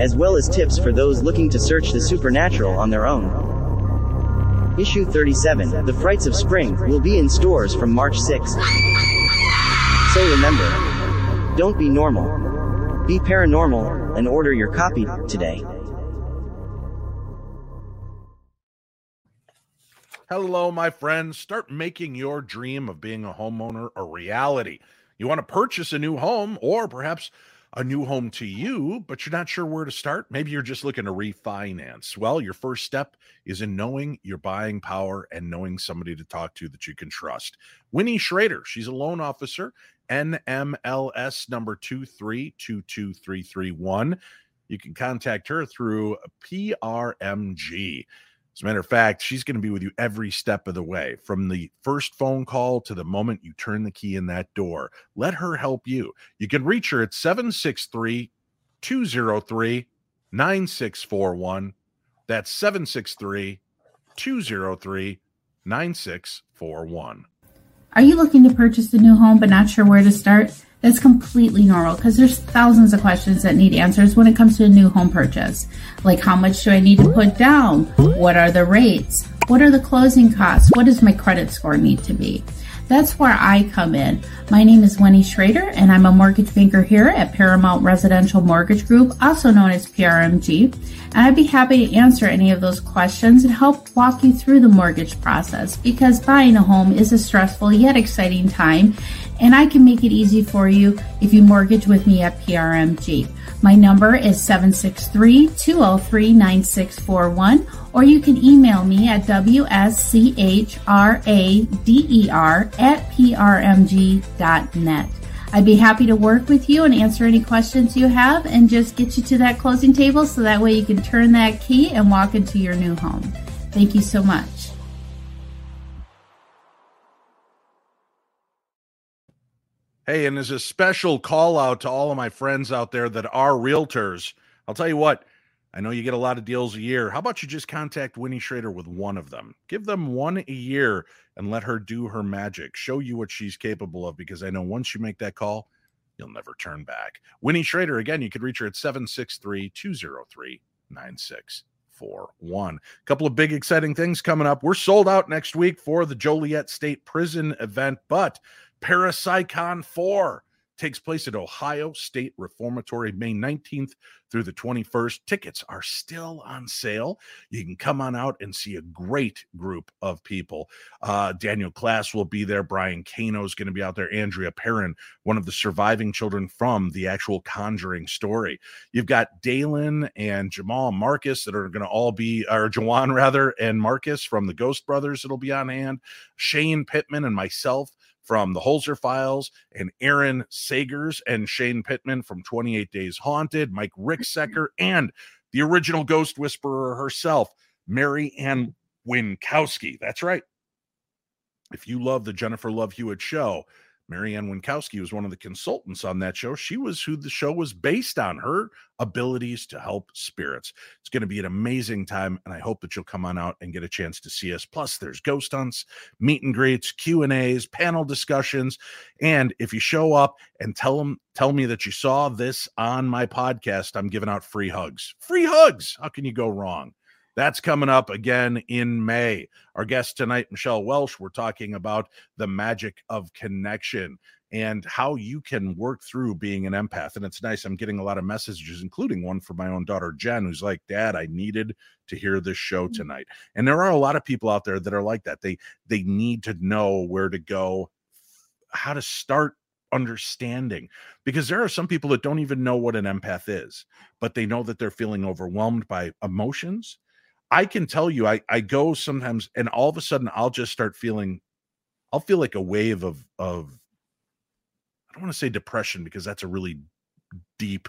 [SPEAKER 7] as well as tips for those looking to search the supernatural on their own. Issue 37, The Frights of Spring, will be in stores from March 6th. So remember, don't be normal. Be paranormal, and order your copy today.
[SPEAKER 1] Hello, my friends. Start making your dream of being a homeowner a reality. You want to purchase a new home or perhaps a new home to you, but you're not sure where to start. Maybe you're just looking to refinance. Well, your first step is in knowing your buying power and knowing somebody to talk to that you can trust. Winnie Schrader, she's a loan officer, NMLS number 2322331. You can contact her through PRMG. As a matter of fact, she's going to be with you every step of the way from the first phone call to the moment you turn the key in that door. Let her help you. You can reach her at 763 203 9641. That's 763 203 9641.
[SPEAKER 8] Are you looking to purchase a new home but not sure where to start? That's completely normal because there's thousands of questions that need answers when it comes to a new home purchase. Like how much do I need to put down? What are the rates? What are the closing costs? What does my credit score need to be? That's where I come in. My name is Winnie Schrader, and I'm a mortgage banker here at Paramount Residential Mortgage Group, also known as PRMG. And I'd be happy to answer any of those questions and help walk you through the mortgage process because buying a home is a stressful yet exciting time, and I can make it easy for you if you mortgage with me at PRMG. My number is 763 203 9641, or you can email me at wschrader at prmg.net. I'd be happy to work with you and answer any questions you have and just get you to that closing table so that way you can turn that key and walk into your new home. Thank you so much.
[SPEAKER 1] Hey, and as a special call out to all of my friends out there that are realtors, I'll tell you what, I know you get a lot of deals a year. How about you just contact Winnie Schrader with one of them? Give them one a year and let her do her magic, show you what she's capable of, because I know once you make that call, you'll never turn back. Winnie Schrader, again, you could reach her at 763 203 9641. A couple of big exciting things coming up. We're sold out next week for the Joliet State Prison event, but ParaPsyCon 4 takes place at Ohio State Reformatory May 19th through the 21st. Tickets are still on sale. You can come on out and see a great group of people. Uh, Daniel Klaes will be there. Brian Kano is going to be out there. Andrea Perron, one of the surviving children from the actual Conjuring story. You've got Dalen and Jamal Marcus that are going to all be, or Juwan rather, and Marcus from the Ghost Brothers that'll be on hand. Shane Pittman and myself from the Holzer Files, and Aaron Sagers and Shane Pittman from 28 Days Haunted, Mike Ricksecker, mm-hmm. and the original Ghost Whisperer herself, Mary Ann Winkowski. That's right. If you love the Jennifer Love Hewitt show, Mary Ann Winkowski was one of the consultants on that show. She was who the show was based on, her abilities to help spirits. It's going to be an amazing time, and I hope that you'll come on out and get a chance to see us. Plus, there's ghost hunts, meet and greets, Q and A's, panel discussions, and if you show up and tell them, tell me that you saw this on my podcast, I'm giving out free hugs. Free hugs. How can you go wrong? That's coming up again in May. Our guest tonight, Michelle Welch, we're talking about the magic of connection and how you can work through being an empath. And it's nice. I'm getting a lot of messages, including one from my own daughter, Jen, who's like, Dad, I needed to hear this show mm-hmm. tonight. And there are a lot of people out there that are like that. They they need to know where to go, how to start understanding because there are some people that don't even know what an empath is, but they know that they're feeling overwhelmed by emotions I can tell you, I I go sometimes, and all of a sudden, I'll just start feeling, I'll feel like a wave of of, I don't want to say depression because that's a really deep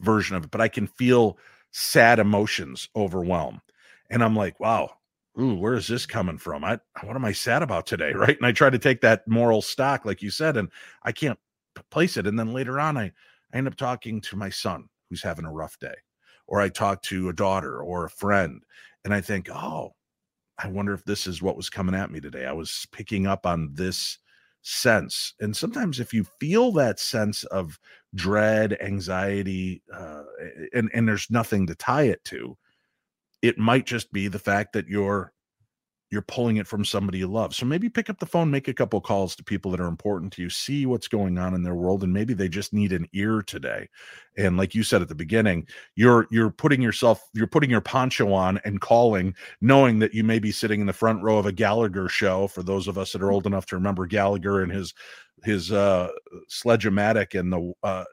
[SPEAKER 1] version of it, but I can feel sad emotions overwhelm, and I'm like, wow, ooh, where is this coming from? I what am I sad about today, right? And I try to take that moral stock, like you said, and I can't place it. And then later on, I I end up talking to my son who's having a rough day or I talk to a daughter or a friend, and I think, oh, I wonder if this is what was coming at me today. I was picking up on this sense. And sometimes if you feel that sense of dread, anxiety, uh, and, and there's nothing to tie it to, it might just be the fact that you're you're pulling it from somebody you love. So maybe pick up the phone, make a couple calls to people that are important to you, see what's going on in their world and maybe they just need an ear today. And like you said at the beginning, you're you're putting yourself you're putting your poncho on and calling knowing that you may be sitting in the front row of a Gallagher show for those of us that are old enough to remember Gallagher and his his uh sledge-o-matic and the uh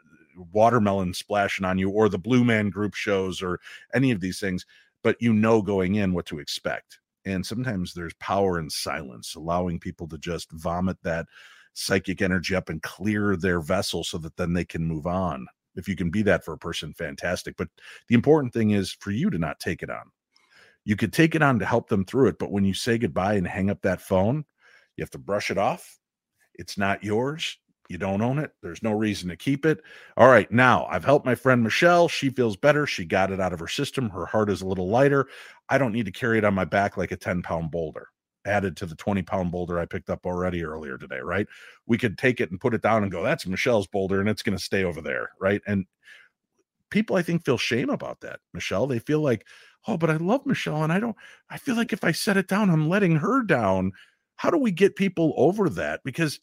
[SPEAKER 1] watermelon splashing on you or the blue man group shows or any of these things but you know going in what to expect and sometimes there's power in silence, allowing people to just vomit that psychic energy up and clear their vessel so that then they can move on. If you can be that for a person, fantastic. But the important thing is for you to not take it on. You could take it on to help them through it. But when you say goodbye and hang up that phone, you have to brush it off. It's not yours. You don't own it. There's no reason to keep it. All right. Now I've helped my friend Michelle. She feels better. She got it out of her system. Her heart is a little lighter. I don't need to carry it on my back like a 10 pound boulder added to the 20 pound boulder I picked up already earlier today. Right. We could take it and put it down and go, that's Michelle's boulder and it's going to stay over there. Right. And people, I think, feel shame about that, Michelle. They feel like, oh, but I love Michelle and I don't, I feel like if I set it down, I'm letting her down. How do we get people over that? Because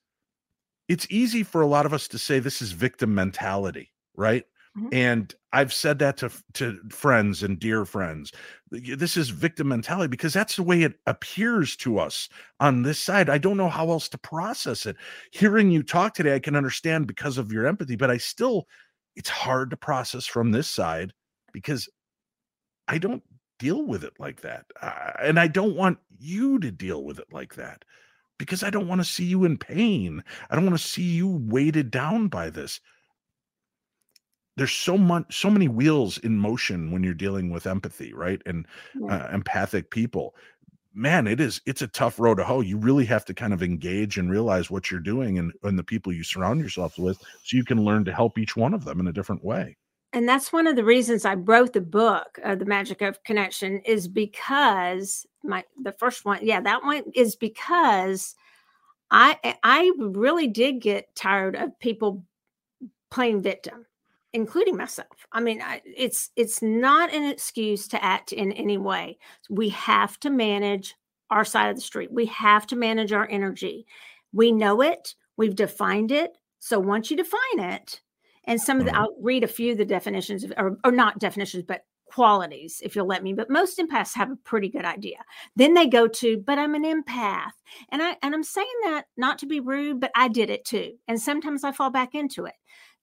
[SPEAKER 1] it's easy for a lot of us to say this is victim mentality, right? Mm-hmm. And I've said that to to friends and dear friends. This is victim mentality because that's the way it appears to us on this side. I don't know how else to process it. Hearing you talk today, I can understand because of your empathy, but I still it's hard to process from this side because I don't deal with it like that. Uh, and I don't want you to deal with it like that because I don't want to see you in pain. I don't want to see you weighted down by this. There's so much, so many wheels in motion when you're dealing with empathy, right? And uh, empathic people. Man, it is, it's a tough road to hoe. You really have to kind of engage and realize what you're doing and, and the people you surround yourself with so you can learn to help each one of them in a different way
[SPEAKER 6] and that's one of the reasons I wrote the book, uh, "The Magic of Connection," is because my the first one, yeah, that one is because I I really did get tired of people playing victim, including myself. I mean, I, it's it's not an excuse to act in any way. We have to manage our side of the street. We have to manage our energy. We know it. We've defined it. So once you define it, and some of the, mm-hmm. I'll read a few of the definitions, of, or, or not definitions, but qualities, if you'll let me. But most empaths have a pretty good idea. Then they go to, but I'm an empath, and I and I'm saying that not to be rude, but I did it too, and sometimes I fall back into it.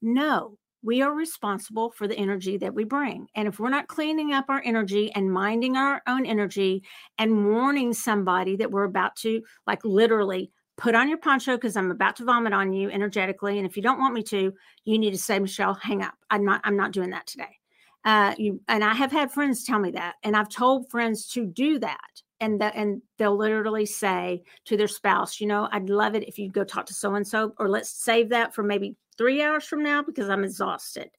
[SPEAKER 6] No, we are responsible for the energy that we bring. And if we're not cleaning up our energy and minding our own energy and warning somebody that we're about to, like literally put on your poncho because I'm about to vomit on you energetically. And if you don't want me to, you need to say, Michelle, hang up. I'm not, I'm not doing that today. Uh, you and I have had friends tell me that, and I've told friends to do that. And that, and they'll literally say to their spouse, you know, I'd love it if you go talk to so and so, or let's save that for maybe three hours from now because I'm exhausted.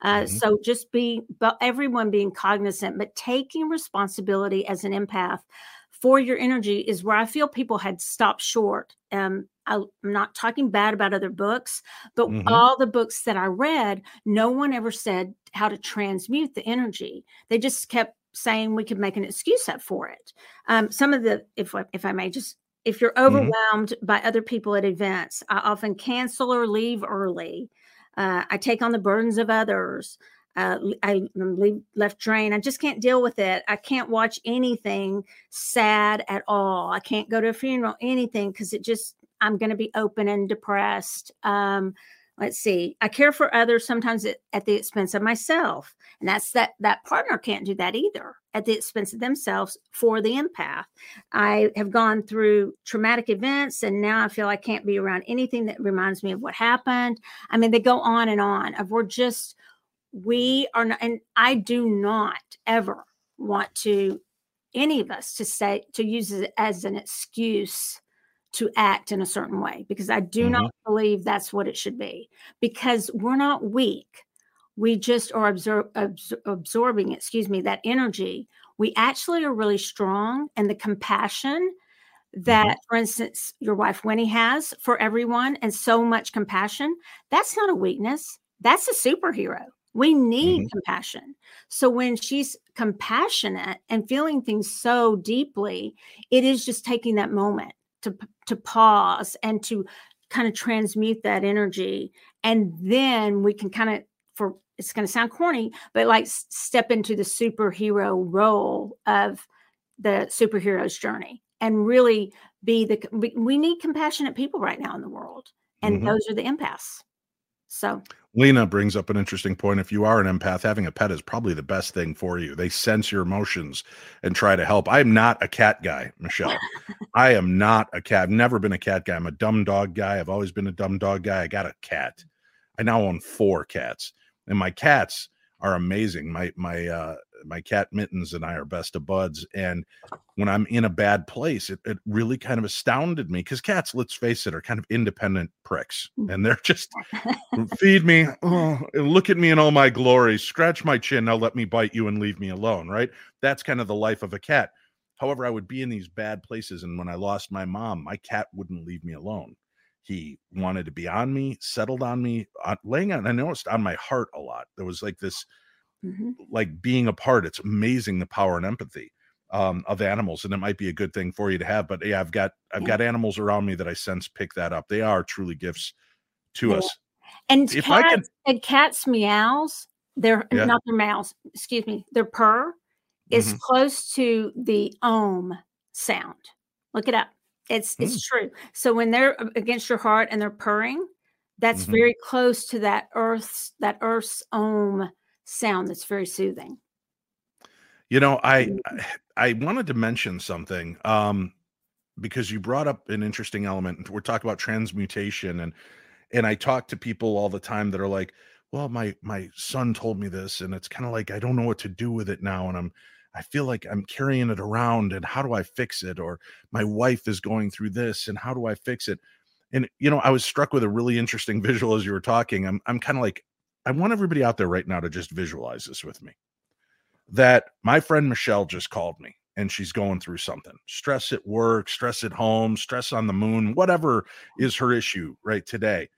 [SPEAKER 6] Uh, mm-hmm. So just be, but everyone being cognizant, but taking responsibility as an empath for your energy is where I feel people had stopped short. Um, I, am not talking bad about other books, but mm-hmm. all the books that I read, no one ever said how to transmute the energy. They just kept saying we could make an excuse up for it. Um, some of the, if if I may, just if you're mm-hmm. overwhelmed mm-hmm. by other people at events, I often cancel or leave early. Uh, I take on the burdens of others uh, I left drained. I just can't deal with it. I can't watch anything sad at all. I can't go to a funeral, anything, because it just, I'm going to be open and depressed. Um, let's see. I care for others sometimes at, at the expense of myself. And that's that, that partner can't do that either at the expense of themselves for the empath. I have gone through traumatic events and now I feel I can't be around anything that reminds me of what happened. I mean, they go on and on of we're just, we are not, and I do not ever want to, any of us to say, to use it as an excuse to act in a certain way because I do mm-hmm. not believe that's what it should be because we're not weak. we just are absor- absor- absorbing, excuse me, that energy. We actually are really strong, and the compassion that, for instance, your wife Winnie has for everyone, and so much compassion. That's not a weakness. That's a superhero. We need
[SPEAKER 1] Mhm.
[SPEAKER 6] compassion. So when she's compassionate and feeling things so deeply, it is just taking that moment to to pause and to kind of transmute that energy and then we can kind of for it's going to sound corny but like step into the superhero role of the superhero's journey and really be the we, we need compassionate people right now in the world and
[SPEAKER 1] Mhm.
[SPEAKER 6] those are the empaths so
[SPEAKER 1] Lena brings up an interesting point. If you are an empath, having a pet is probably the best thing for you. They sense your emotions and try to help. I am not a cat guy, Michelle. I am not a cat. I've never been a cat guy. I'm a dumb dog guy. I've always been a dumb dog guy. I got a cat. I now own four cats, and my cats are amazing. My my uh my cat Mittens and I are best of buds. And when I'm in a bad place, it, it really kind of astounded me because cats, let's face it, are kind of independent pricks, and they're just feed me, oh, look at me in all my glory, scratch my chin, now let me bite you and leave me alone, right? That's kind of the life of a cat. However, I would be in these bad places, and when I lost my mom, my cat wouldn't leave me alone. He wanted to be on me, settled on me, uh, laying on. I noticed on my heart a lot. There was like this,
[SPEAKER 6] mhm.
[SPEAKER 1] like being a part. It's amazing the power and empathy um, of animals, and it might be a good thing for you to have. But yeah, I've got I've
[SPEAKER 6] Yeah.
[SPEAKER 1] got animals around me that I sense pick that up. They are truly gifts to
[SPEAKER 6] Yeah.
[SPEAKER 1] us.
[SPEAKER 6] and
[SPEAKER 1] If I can,
[SPEAKER 6] and cats meows they're
[SPEAKER 1] Yeah.
[SPEAKER 6] not their mouths excuse me their purr is
[SPEAKER 1] Mhm.
[SPEAKER 6] close to the ohm sound look it up it's
[SPEAKER 1] Hmm.
[SPEAKER 6] it's true so when they're against your heart and they're purring that's
[SPEAKER 1] Mhm.
[SPEAKER 6] very close to that earth's that earth's ohm sound that's very soothing
[SPEAKER 1] You know, I. I I wanted to mention something um because you brought up an interesting element. We're talking about transmutation and and I talk to people all the time that are like, "Well, my my son told me this and it's kind of like I don't know what to do with it now and I'm I feel like I'm carrying it around and how do I fix it or my wife is going through this and how do I fix it?" And you know, I was struck with a really interesting visual as you were talking. I'm I'm kind of like I want everybody out there right now to just visualize this with me that my friend Michelle just called me and she's going through something stress at work, stress at home, stress on the moon, whatever is her issue right today.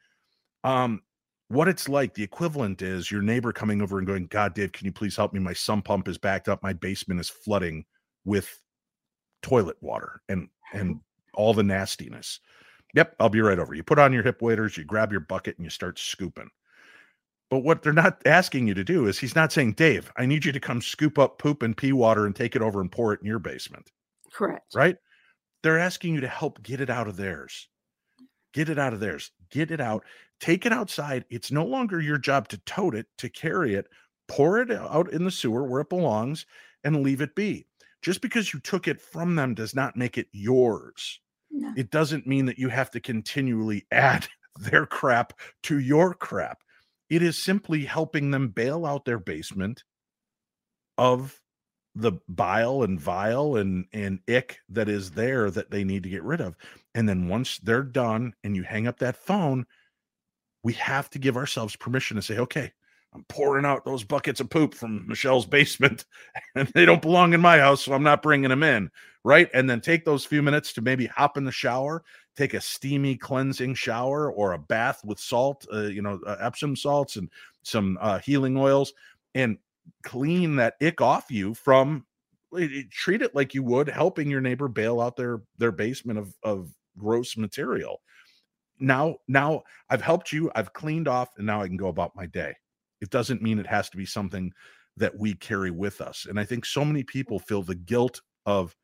[SPEAKER 1] Um, what it's like, the equivalent is your neighbor coming over and going, God, Dave, can you please help me? My sump pump is backed up. My basement is flooding with toilet water and and all the nastiness. Yep, I'll be right over. You put on your hip waders, you grab your bucket, and you start scooping. But what they're not asking you to do is he's not saying, Dave, I need you to come scoop up poop and pee water and take it over and pour it in your basement,
[SPEAKER 6] correct
[SPEAKER 1] right? They're asking you to help get it out of theirs. Get it out of theirs. Get it out. Take it outside. It's no longer your job to tote it, to carry it, pour it out in the sewer where it belongs, and leave it be. Just because you took it from them does not make it yours
[SPEAKER 6] no.
[SPEAKER 1] it doesn't mean that you have to continually add their crap to your crap. It is simply helping them bail out their basement of the bile and vile and and ick that is there that they need to get rid of. And then once they're done and you hang up that phone, we have to give ourselves permission to say, okay, I'm pouring out those buckets of poop from Michelle's basement and they don't belong in my house, so I'm not bringing them in right? And then take those few minutes to maybe hop in the shower, take a steamy cleansing shower or a bath with salt, uh, you know, uh, Epsom salts and some uh, healing oils, and clean that ick off you from. treat it like you would helping your neighbor bail out their their basement of of gross material. Now, now I've helped you. I've cleaned off, and now I can go about my day. It doesn't mean it has to be something that we carry with us. And I think so many people feel the guilt of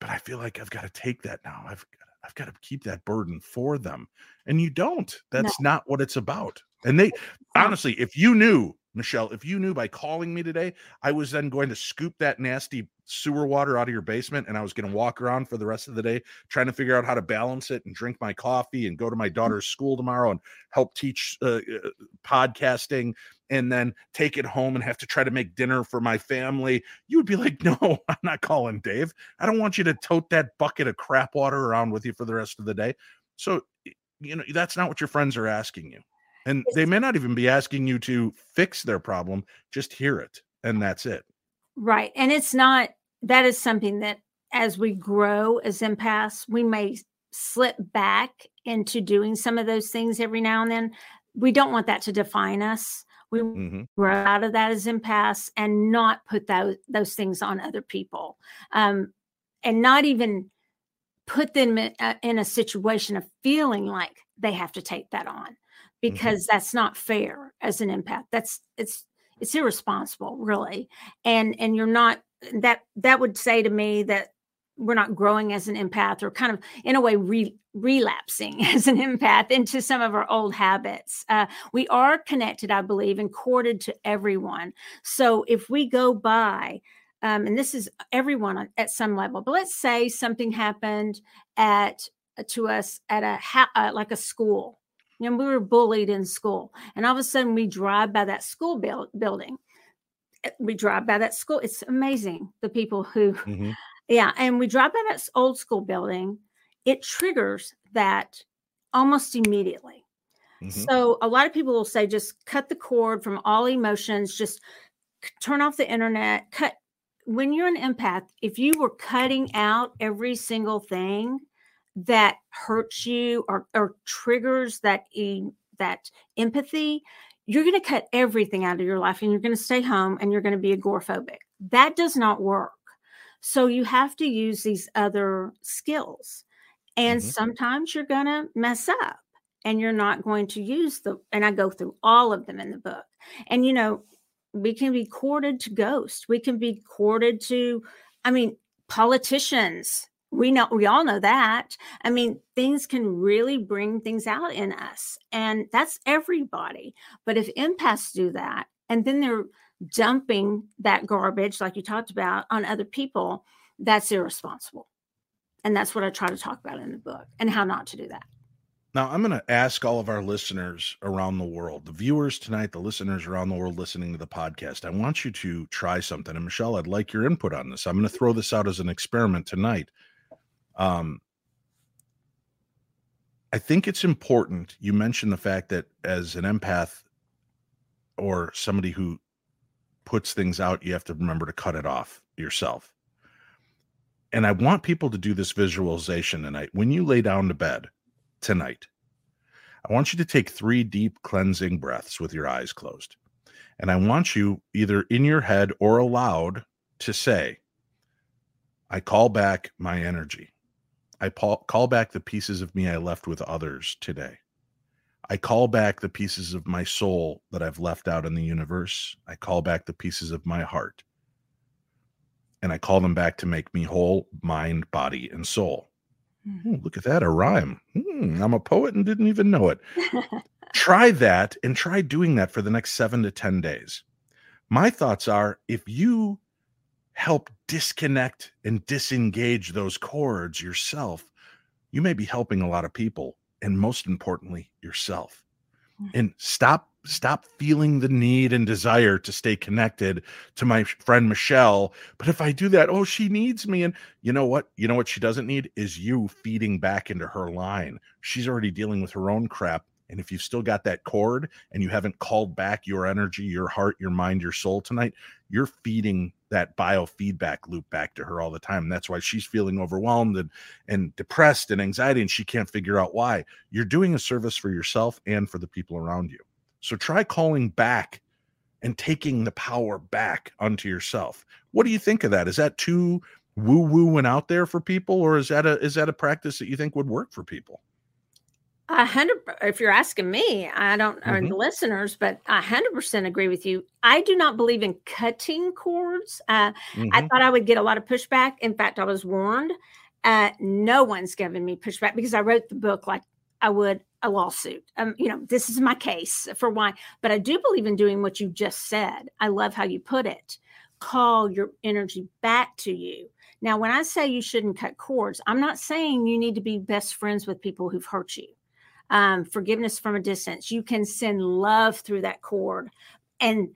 [SPEAKER 1] but I feel like I've got to take that now. I've I've got to keep that burden for them. And you don't. That's not what it's about. And they honestly, if you knew, Michelle, if you knew by calling me today, I was then going to scoop that nasty sewer water out of your basement and I was going to walk around for the rest of the day trying to figure out how to balance it and drink my coffee and go to my daughter's school tomorrow and help teach uh, uh, podcasting and then take it home and have to try to make dinner for my family, you would be like, no, I'm not calling Dave. I don't want you to tote that bucket of crap water around with you for the rest of the day. So, you know, that's not what your friends are asking you. And they may not even be asking you to fix their problem, just hear it. And that's it.
[SPEAKER 6] Right. And it's not, that is something that as we grow as empaths, we may slip back into doing some of those things every now and then. We don't want that to define us. We
[SPEAKER 1] Mhm.
[SPEAKER 6] grow out of that as empaths and not put those those things on other people, um, and not even put them in a, in a situation of feeling like they have to take that on because that's not fair as an empath. That's it's it's irresponsible, really, and and you're not that that would say to me that we're not growing as an empath or kind of in a way re- relapsing as an empath into some of our old habits. Uh, we are connected i believe and corded to everyone. So if we go by um, and this is everyone on- at some level but let's say something happened at to us at a ha- uh, like a school you know we were bullied in school and all of a sudden we drive by that school build- building Uh, we drive by that school it's amazing the people who
[SPEAKER 1] Mhm.
[SPEAKER 6] yeah, and we drive by that old school building. It triggers that almost immediately.
[SPEAKER 1] Mhm.
[SPEAKER 6] So a lot of people will say, just cut the cord from all emotions, just turn off the internet, cut. When you're an empath, if you were cutting out every single thing that hurts you or, or triggers that e- that empathy, you're going to cut everything out of your life and you're going to stay home and you're going to be agoraphobic. That does not work. So you have to use these other skills. And
[SPEAKER 1] Mhm.
[SPEAKER 6] sometimes you're going to mess up and you're not going to use the, and I go through all of them in the book. And, you know, we can be courted to ghosts. We can be courted to, I mean, politicians. We know, we all know that. I mean, things can really bring things out in us. And that's everybody. But if empaths do that, and then they're dumping that garbage, like you talked about, on other people, that's irresponsible. And that's what I try to talk about in the book and how not to do that.
[SPEAKER 1] Now, I'm going to ask all of our listeners around the world, the viewers tonight, the listeners around the world listening to the podcast. I want you to try something. And Michelle, I'd like your input on this. I'm going to throw this out as an experiment tonight. Um, I think it's important. You mentioned the fact that as an empath or somebody who puts things out, you have to remember to cut it off yourself. And I want people to do this visualization tonight. When you lay down to bed tonight, I want you to take three deep cleansing breaths with your eyes closed. And I want you either in your head or aloud to say, I call back my energy. I pa- call back the pieces of me I left with others today. I call back the pieces of my soul that I've left out in the universe. I call back the pieces of my heart. And I call them back to make me whole, mind, body, and soul. Ooh, look at that, a rhyme. Hmm, I'm a poet and didn't even know it. try that and try doing that for the next seven to 10 days. My thoughts are if you help disconnect and disengage those cords yourself, you may be helping a lot of people and most importantly, yourself. Mm. And stop stop feeling the need and desire to stay connected to my friend Michelle. But if I do that, oh, she needs me. And you know what? You know what she doesn't need is you feeding back into her line. She's already dealing with her own crap. And if you've still got that cord and you haven't called back your energy, your heart, your mind, your soul tonight, you're feeding that biofeedback loop back to her all the time. And that's why she's feeling overwhelmed and, and depressed and anxiety, and she can't figure out why. You're doing a service for yourself and for the people around you. So try calling back and taking the power back onto yourself. What do you think of that? Is that too woo woo and out there for people, or is that a is that a practice that you think would work for people?
[SPEAKER 6] A hundred. If you're asking me, I don't, or
[SPEAKER 1] Mhm.
[SPEAKER 6] the listeners, but I hundred percent agree with you. I do not believe in cutting cords. Uh, I
[SPEAKER 1] Mhm.
[SPEAKER 6] thought I would get a lot of pushback. In fact, I was warned. Uh, no one's given me pushback because I wrote the book like I would a lawsuit. Um, you know, this is my case for why. But I do believe in doing what you just said. I love how you put it. Call your energy back to you. Now, when I say you shouldn't cut cords, I'm not saying you need to be best friends with people who've hurt you. Um, forgiveness from a distance. You can send love through that cord. And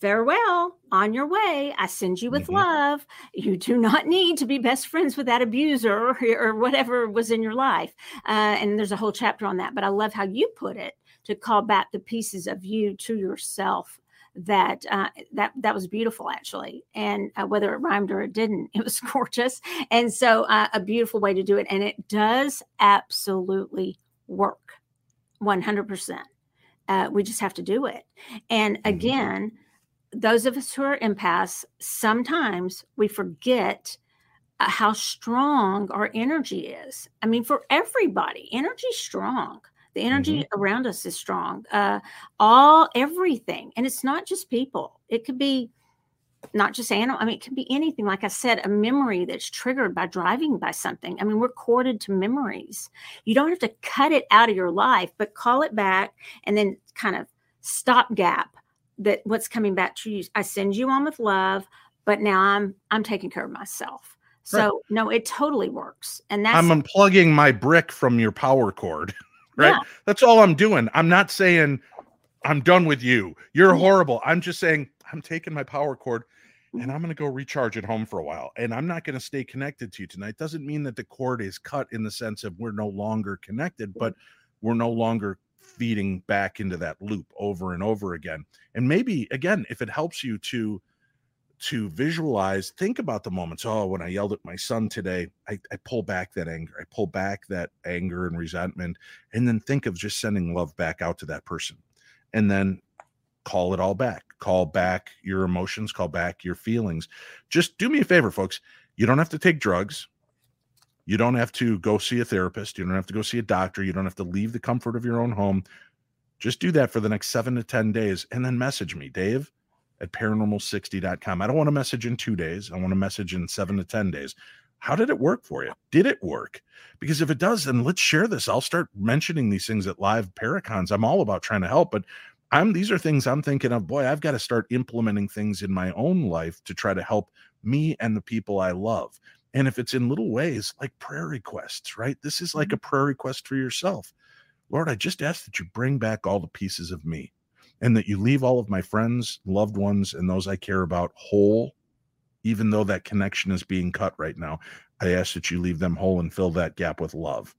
[SPEAKER 6] farewell on your way. I send you with
[SPEAKER 1] Mhm.
[SPEAKER 6] love. You do not need to be best friends with that abuser or, or whatever was in your life. Uh, and there's a whole chapter on that but i love how you put it to call back the pieces of you to yourself that uh, that that was beautiful actually. And uh, whether it rhymed or it didn't it was gorgeous. And so uh, a beautiful way to do it. And it does absolutely work 100% uh, we just have to do it. And
[SPEAKER 1] Mm-hmm.
[SPEAKER 6] again those of us who are empaths sometimes we forget uh, how strong our energy is. I mean for everybody energy strong. The energy around us is strong. Uh all everything. And it's not just people. It could be not just animal i mean it could be anything like i said a memory that's triggered by driving by something i mean we're corded to memories you don't have to cut it out of your life but call it back and then kind of stop gap that what's coming back to you i send you on with love but now i'm i'm taking care of myself so
[SPEAKER 1] Right.
[SPEAKER 6] no it totally works and that's
[SPEAKER 1] I'm unplugging my brick from your power cord, right?
[SPEAKER 6] Yeah.
[SPEAKER 1] That's all I'm doing. I'm not saying I'm done with you. You're horrible. I'm just saying I'm taking my power cord
[SPEAKER 6] Mm-hmm.
[SPEAKER 1] and I'm going to go recharge at home for a while. And I'm not going to stay connected to you tonight. Doesn't mean that the cord is cut in the sense of we're no longer connected, but we're no longer feeding back into that loop over and over again. And maybe again, if it helps you to to visualize, think about the moments. Oh, when I yelled at my son today, I, I pull back that anger. I pull back that anger and resentment, and then think of just sending love back out to that person. And then call it all back. Call back your emotions, call back your feelings. Just do me a favor, folks. You don't have to take drugs. You don't have to go see a therapist. You don't have to go see a doctor. You don't have to leave the comfort of your own home. Just do that for the next seven to 10 days and then message me, Dave at paranormal60.com. I don't want a message in two days. I want a message in seven to 10 days. How did it work for you? Did it work? Because if it does, then let's share this. I'll start mentioning these things at live Paracons. I'm all about trying to help, but I'm these are things I'm thinking of. Boy, I've got to start implementing things in my own life to try to help me and the people I love. And if it's in little ways like prayer requests, right? This is like a mm-hmm. prayer request for yourself. Lord, I just ask that you bring back all the pieces of me and that you leave all of my friends, loved ones, and those I care about whole, even though that connection is being cut right now. I ask that you leave them whole and fill that gap with love.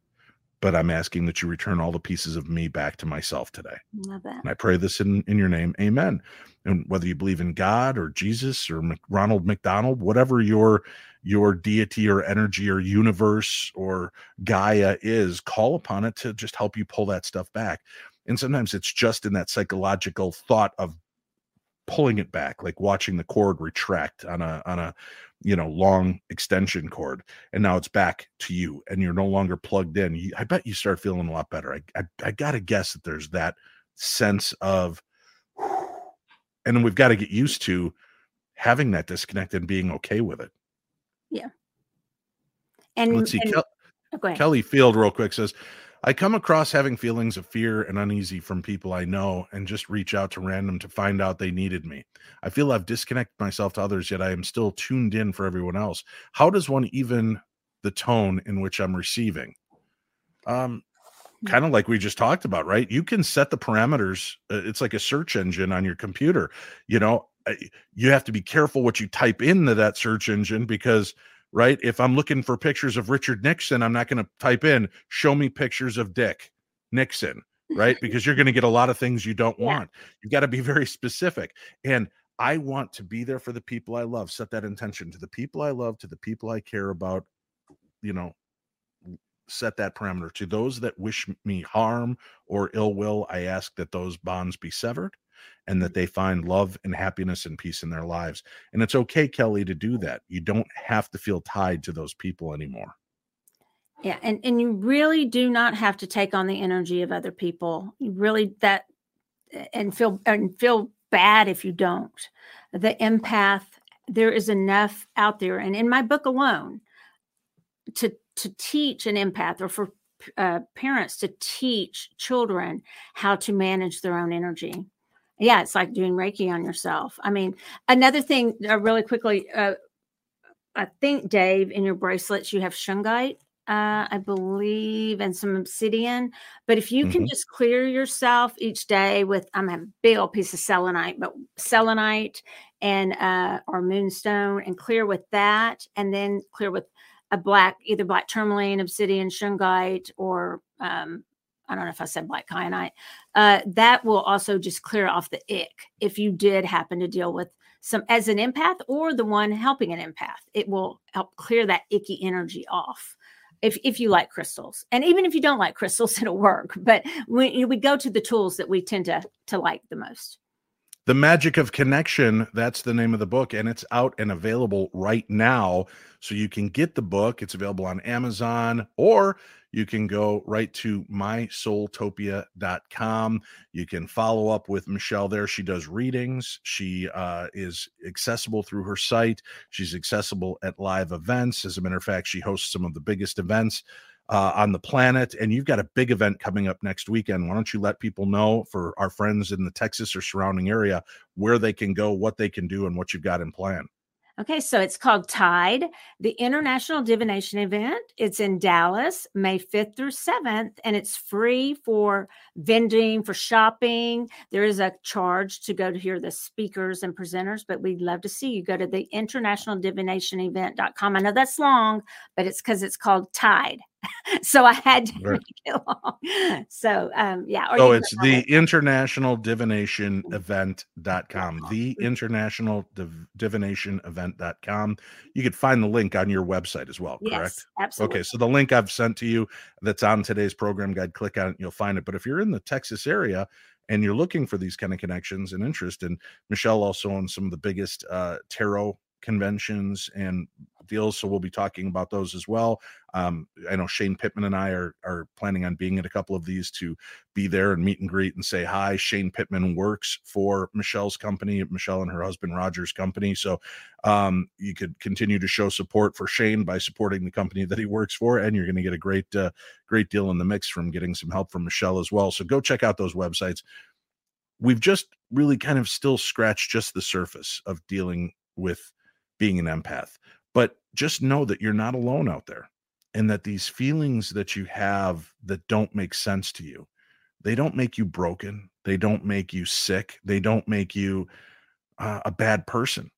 [SPEAKER 1] But I'm asking that you return all the pieces of me back to myself today.
[SPEAKER 6] love that
[SPEAKER 1] And I pray this in, in your name. Amen. And whether you believe in God or Jesus or Mc- Ronald McDonald, whatever your your deity or energy or universe or Gaia is, call upon it to just help you pull that stuff back. And sometimes it's just in that psychological thought of pulling it back, like watching the cord retract on a on a you know long extension cord, and now it's back to you, and you're no longer plugged in. You, I bet you start feeling a lot better. I I, I got to guess that there's that sense of, and then we've got to get used to having that disconnect and being okay with it.
[SPEAKER 6] Yeah and,
[SPEAKER 1] Let's see.
[SPEAKER 6] and-
[SPEAKER 1] Kel-
[SPEAKER 6] oh.
[SPEAKER 1] Kelly Field, real quick, says, I come across having feelings of fear and uneasy from people I know and just reach out to random to find out they needed me. I feel I've disconnected myself to others, yet I am still tuned in for everyone else. How does one even the tone in which I'm receiving? Um, kind of like we just talked about, right? You can set the parameters. uh, It's like a search engine on your computer. You know, you have to be careful what you type into that search engine because right? If I'm looking for pictures of Richard Nixon, I'm not going to type in show me pictures of Dick Nixon, right? Because you're going to get a lot of things you don't
[SPEAKER 6] Yeah.
[SPEAKER 1] want. You've got to be very specific. And I want to be there for the people I love. Set that intention to the people I love, to the people I care about, you know, set that parameter. To those that wish me harm or ill will, I ask that those bonds be severed and that they find love and happiness and peace in their lives. And it's okay, Kelly, to do that. You don't have to feel tied to those people anymore.
[SPEAKER 6] Yeah, and and you really do not have to take on the energy of other people. You really that and feel and feel bad if you don't. The empath, there is enough out there, and in my book alone, to to teach an empath or for uh, parents to teach children how to manage their own energy. Yeah, it's like doing Reiki on yourself. I mean, another thing, uh, really quickly, uh, I think Dave, in your bracelets, you have shungite uh, I believe, and some obsidian. But if you can
[SPEAKER 1] Mhm.
[SPEAKER 6] just clear yourself each day with, I'm a big old piece of selenite, but selenite and uh, or moonstone, and clear with that, and then clear with a black, either black tourmaline, obsidian, shungite, or um, I don't know if I said black kyanite. Uh, that will also just clear off the ick if you did happen to deal with some as an empath or the one helping an empath. It will help clear that icky energy off. If, if you like crystals and even if you don't like crystals it'll work but we, we go to the tools that we tend to to like the most
[SPEAKER 1] the Magic of Connection, that's the name of the book, and it's out and available right now. So you can get the book. It's available on Amazon, or you can go right to mysoultopia.com. You can follow up with Michelle there. She does readings. She uh, is accessible through her site. She's accessible at live events. As a matter of fact, she hosts some of the biggest events uh, on the planet. And you've got a big event coming up next weekend. Why don't you let people know for our friends in the Texas or surrounding area where they can go, what they can do, and what you've got in plan?
[SPEAKER 6] Okay, so it's called Tide, the International Divination Event. It's in Dallas, May 5th through 7th, and it's free for vending, for shopping. There is a charge to go to hear the speakers and presenters, but we'd love to see you. Go to the internationaldivination.event.com. I know that's long, but it's because it's called Tide. so I had to right. make it long. So um yeah.
[SPEAKER 1] So it's the international divination event.com. The international Div- divination event.com. You could find the link on your website as well, correct? Yes,
[SPEAKER 6] absolutely.
[SPEAKER 1] Okay. So the link I've sent to you that's on today's program guide, click on it, you'll find it. But if you're in the Texas area, and you're looking for these kind of connections and interest and michelle also owns some of the biggest uh, tarot conventions and deals. So we'll be talking about those as well. Um, I know Shane Pittman and I are are planning on being at a couple of these to be there and meet and greet and say hi. Shane Pittman works for Michelle's company, Michelle and her husband Roger's company. So um, you could continue to show support for Shane by supporting the company that he works for, and you're going to get a great uh, great deal in the mix from getting some help from Michelle as well. So go check out those websites. We've just really kind of still scratched just the surface of dealing with being an empath. But just know that you're not alone out there and that these feelings that you have that don't make sense to you, they don't make you broken. They don't make you sick. They don't make you uh, a bad person.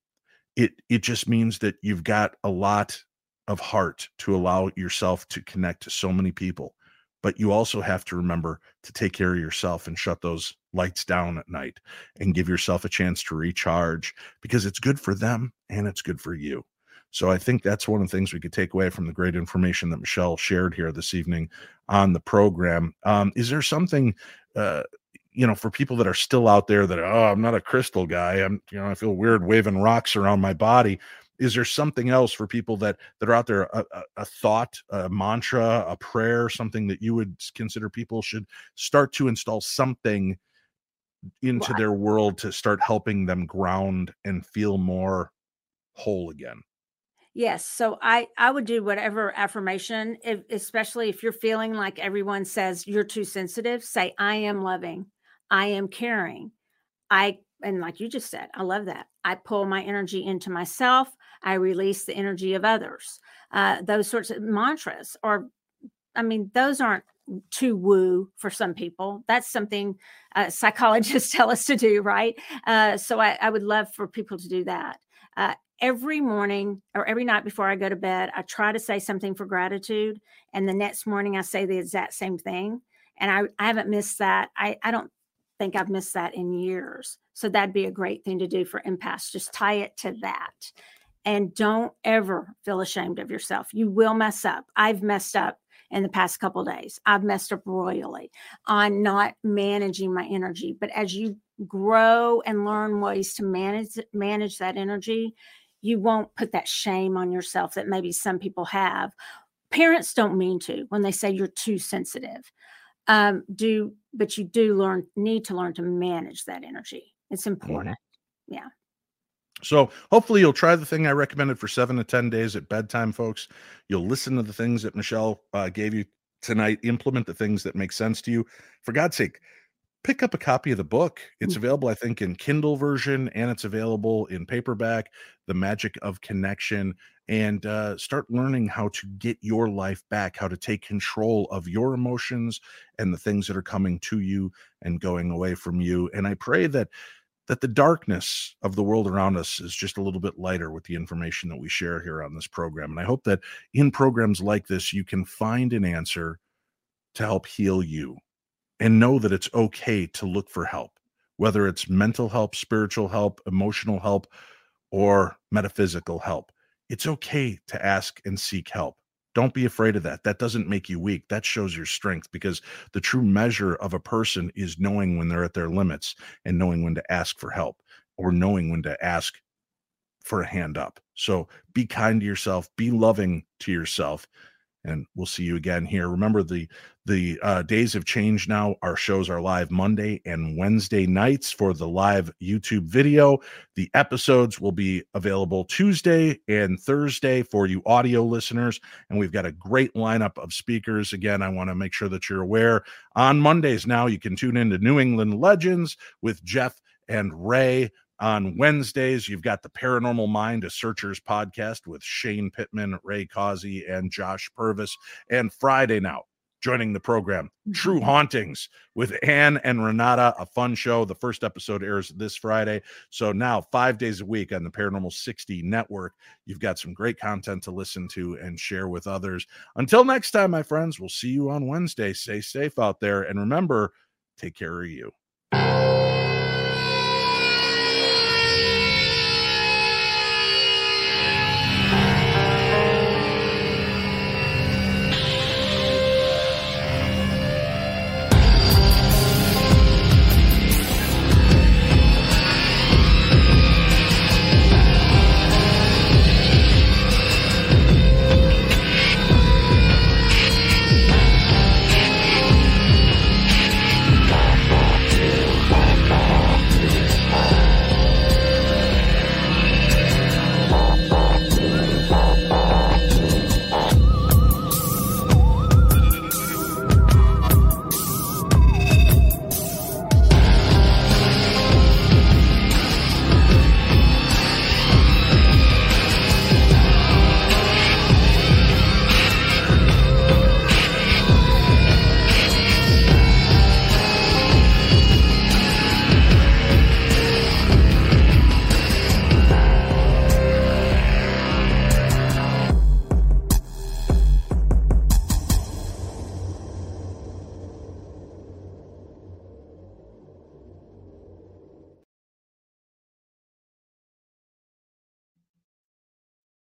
[SPEAKER 1] It it just means that you've got a lot of heart to allow yourself to connect to so many people. But you also have to remember to take care of yourself and shut those lights down at night and give yourself a chance to recharge because it's good for them and it's good for you. So I think that's one of the things we could take away from the great information that Michelle shared here this evening on the program. Um, is there something, uh, you know, for people that are still out there that oh, I'm not a crystal guy. I'm, you know, I feel weird waving rocks around my body. Is there something else for people that that are out there, a, a, thought, a mantra, a prayer, something that you would consider people should start to install something into their world to start helping them ground and feel more whole again?
[SPEAKER 6] Yes. So I I would do whatever affirmation, if, especially if you're feeling like everyone says you're too sensitive. Say I am loving, I am caring, I and like you just said, I love that. I pull my energy into myself. I release the energy of others. Uh, those sorts of mantras, or I mean, those aren't too woo for some people. That's something uh, psychologists tell us to do, right? Uh, so I, I, would love for people to do that. Uh, every morning or every night before I go to bed, I try to say something for gratitude. And the next morning, I say the exact same thing. And I, I haven't missed that. I, I don't think I've missed that in years. So that'd be a great thing to do for empaths. Just tie it to that. And don't ever feel ashamed of yourself. You will mess up. I've messed up in the past couple days. I've messed up royally on not managing my energy. But as you grow and learn ways to manage manage that energy, you won't put that shame on yourself that maybe some people have. Parents don't mean to when they say you're too sensitive. Um, do but you do learn need to learn to manage that energy. It's mm-hmm. important. Mm-hmm. Yeah.
[SPEAKER 1] So hopefully you'll try the thing I recommended for seven to ten days at bedtime, folks. You'll listen to the things that Michelle uh, gave you tonight. Implement the things that make sense to you. For God's sake, pick up a copy of the book. It's mm. available, I think, in Kindle version and it's available in paperback. The Magic of Connection, and uh, start learning how to get your life back, how to take control of your emotions and the things that are coming to you and going away from you. And I pray that that the darkness of the world around us is just a little bit lighter with the information that we share here on this program. And I hope that in programs like this, you can find an answer to help heal you and know that it's okay to look for help, whether it's mental help, spiritual help, emotional help, or metaphysical help. It's okay to ask and seek help. Don't be afraid of that. That doesn't make you weak. That shows your strength because the true measure of a person is knowing when they're at their limits and knowing when to ask for help or knowing when to ask for a hand up. So be kind to yourself, be loving to yourself, and we'll see you again here. Remember the the uh, days have changed now. Our shows are live Monday and Wednesday nights for the live YouTube video. The episodes will be available Tuesday and Thursday for you audio listeners. And we've got a great lineup of speakers. Again, I want to make sure that you're aware. On Mondays now, you can tune into New England Legends with Jeff and Ray. On Wednesdays, you've got the Paranormal Mind, a Searchers podcast with Shane Pittman, Ray Causey, and Josh Purvis. And Friday now, joining the program, True mm-hmm. Hauntings with Anne and Renata, a fun show. The first episode airs this Friday. So now, five days a week on the Paranormal 60 network, you've got some great content to listen to and share with others. Until next time, my friends, we'll see you on Wednesday. Stay safe out there. And remember, take care of you.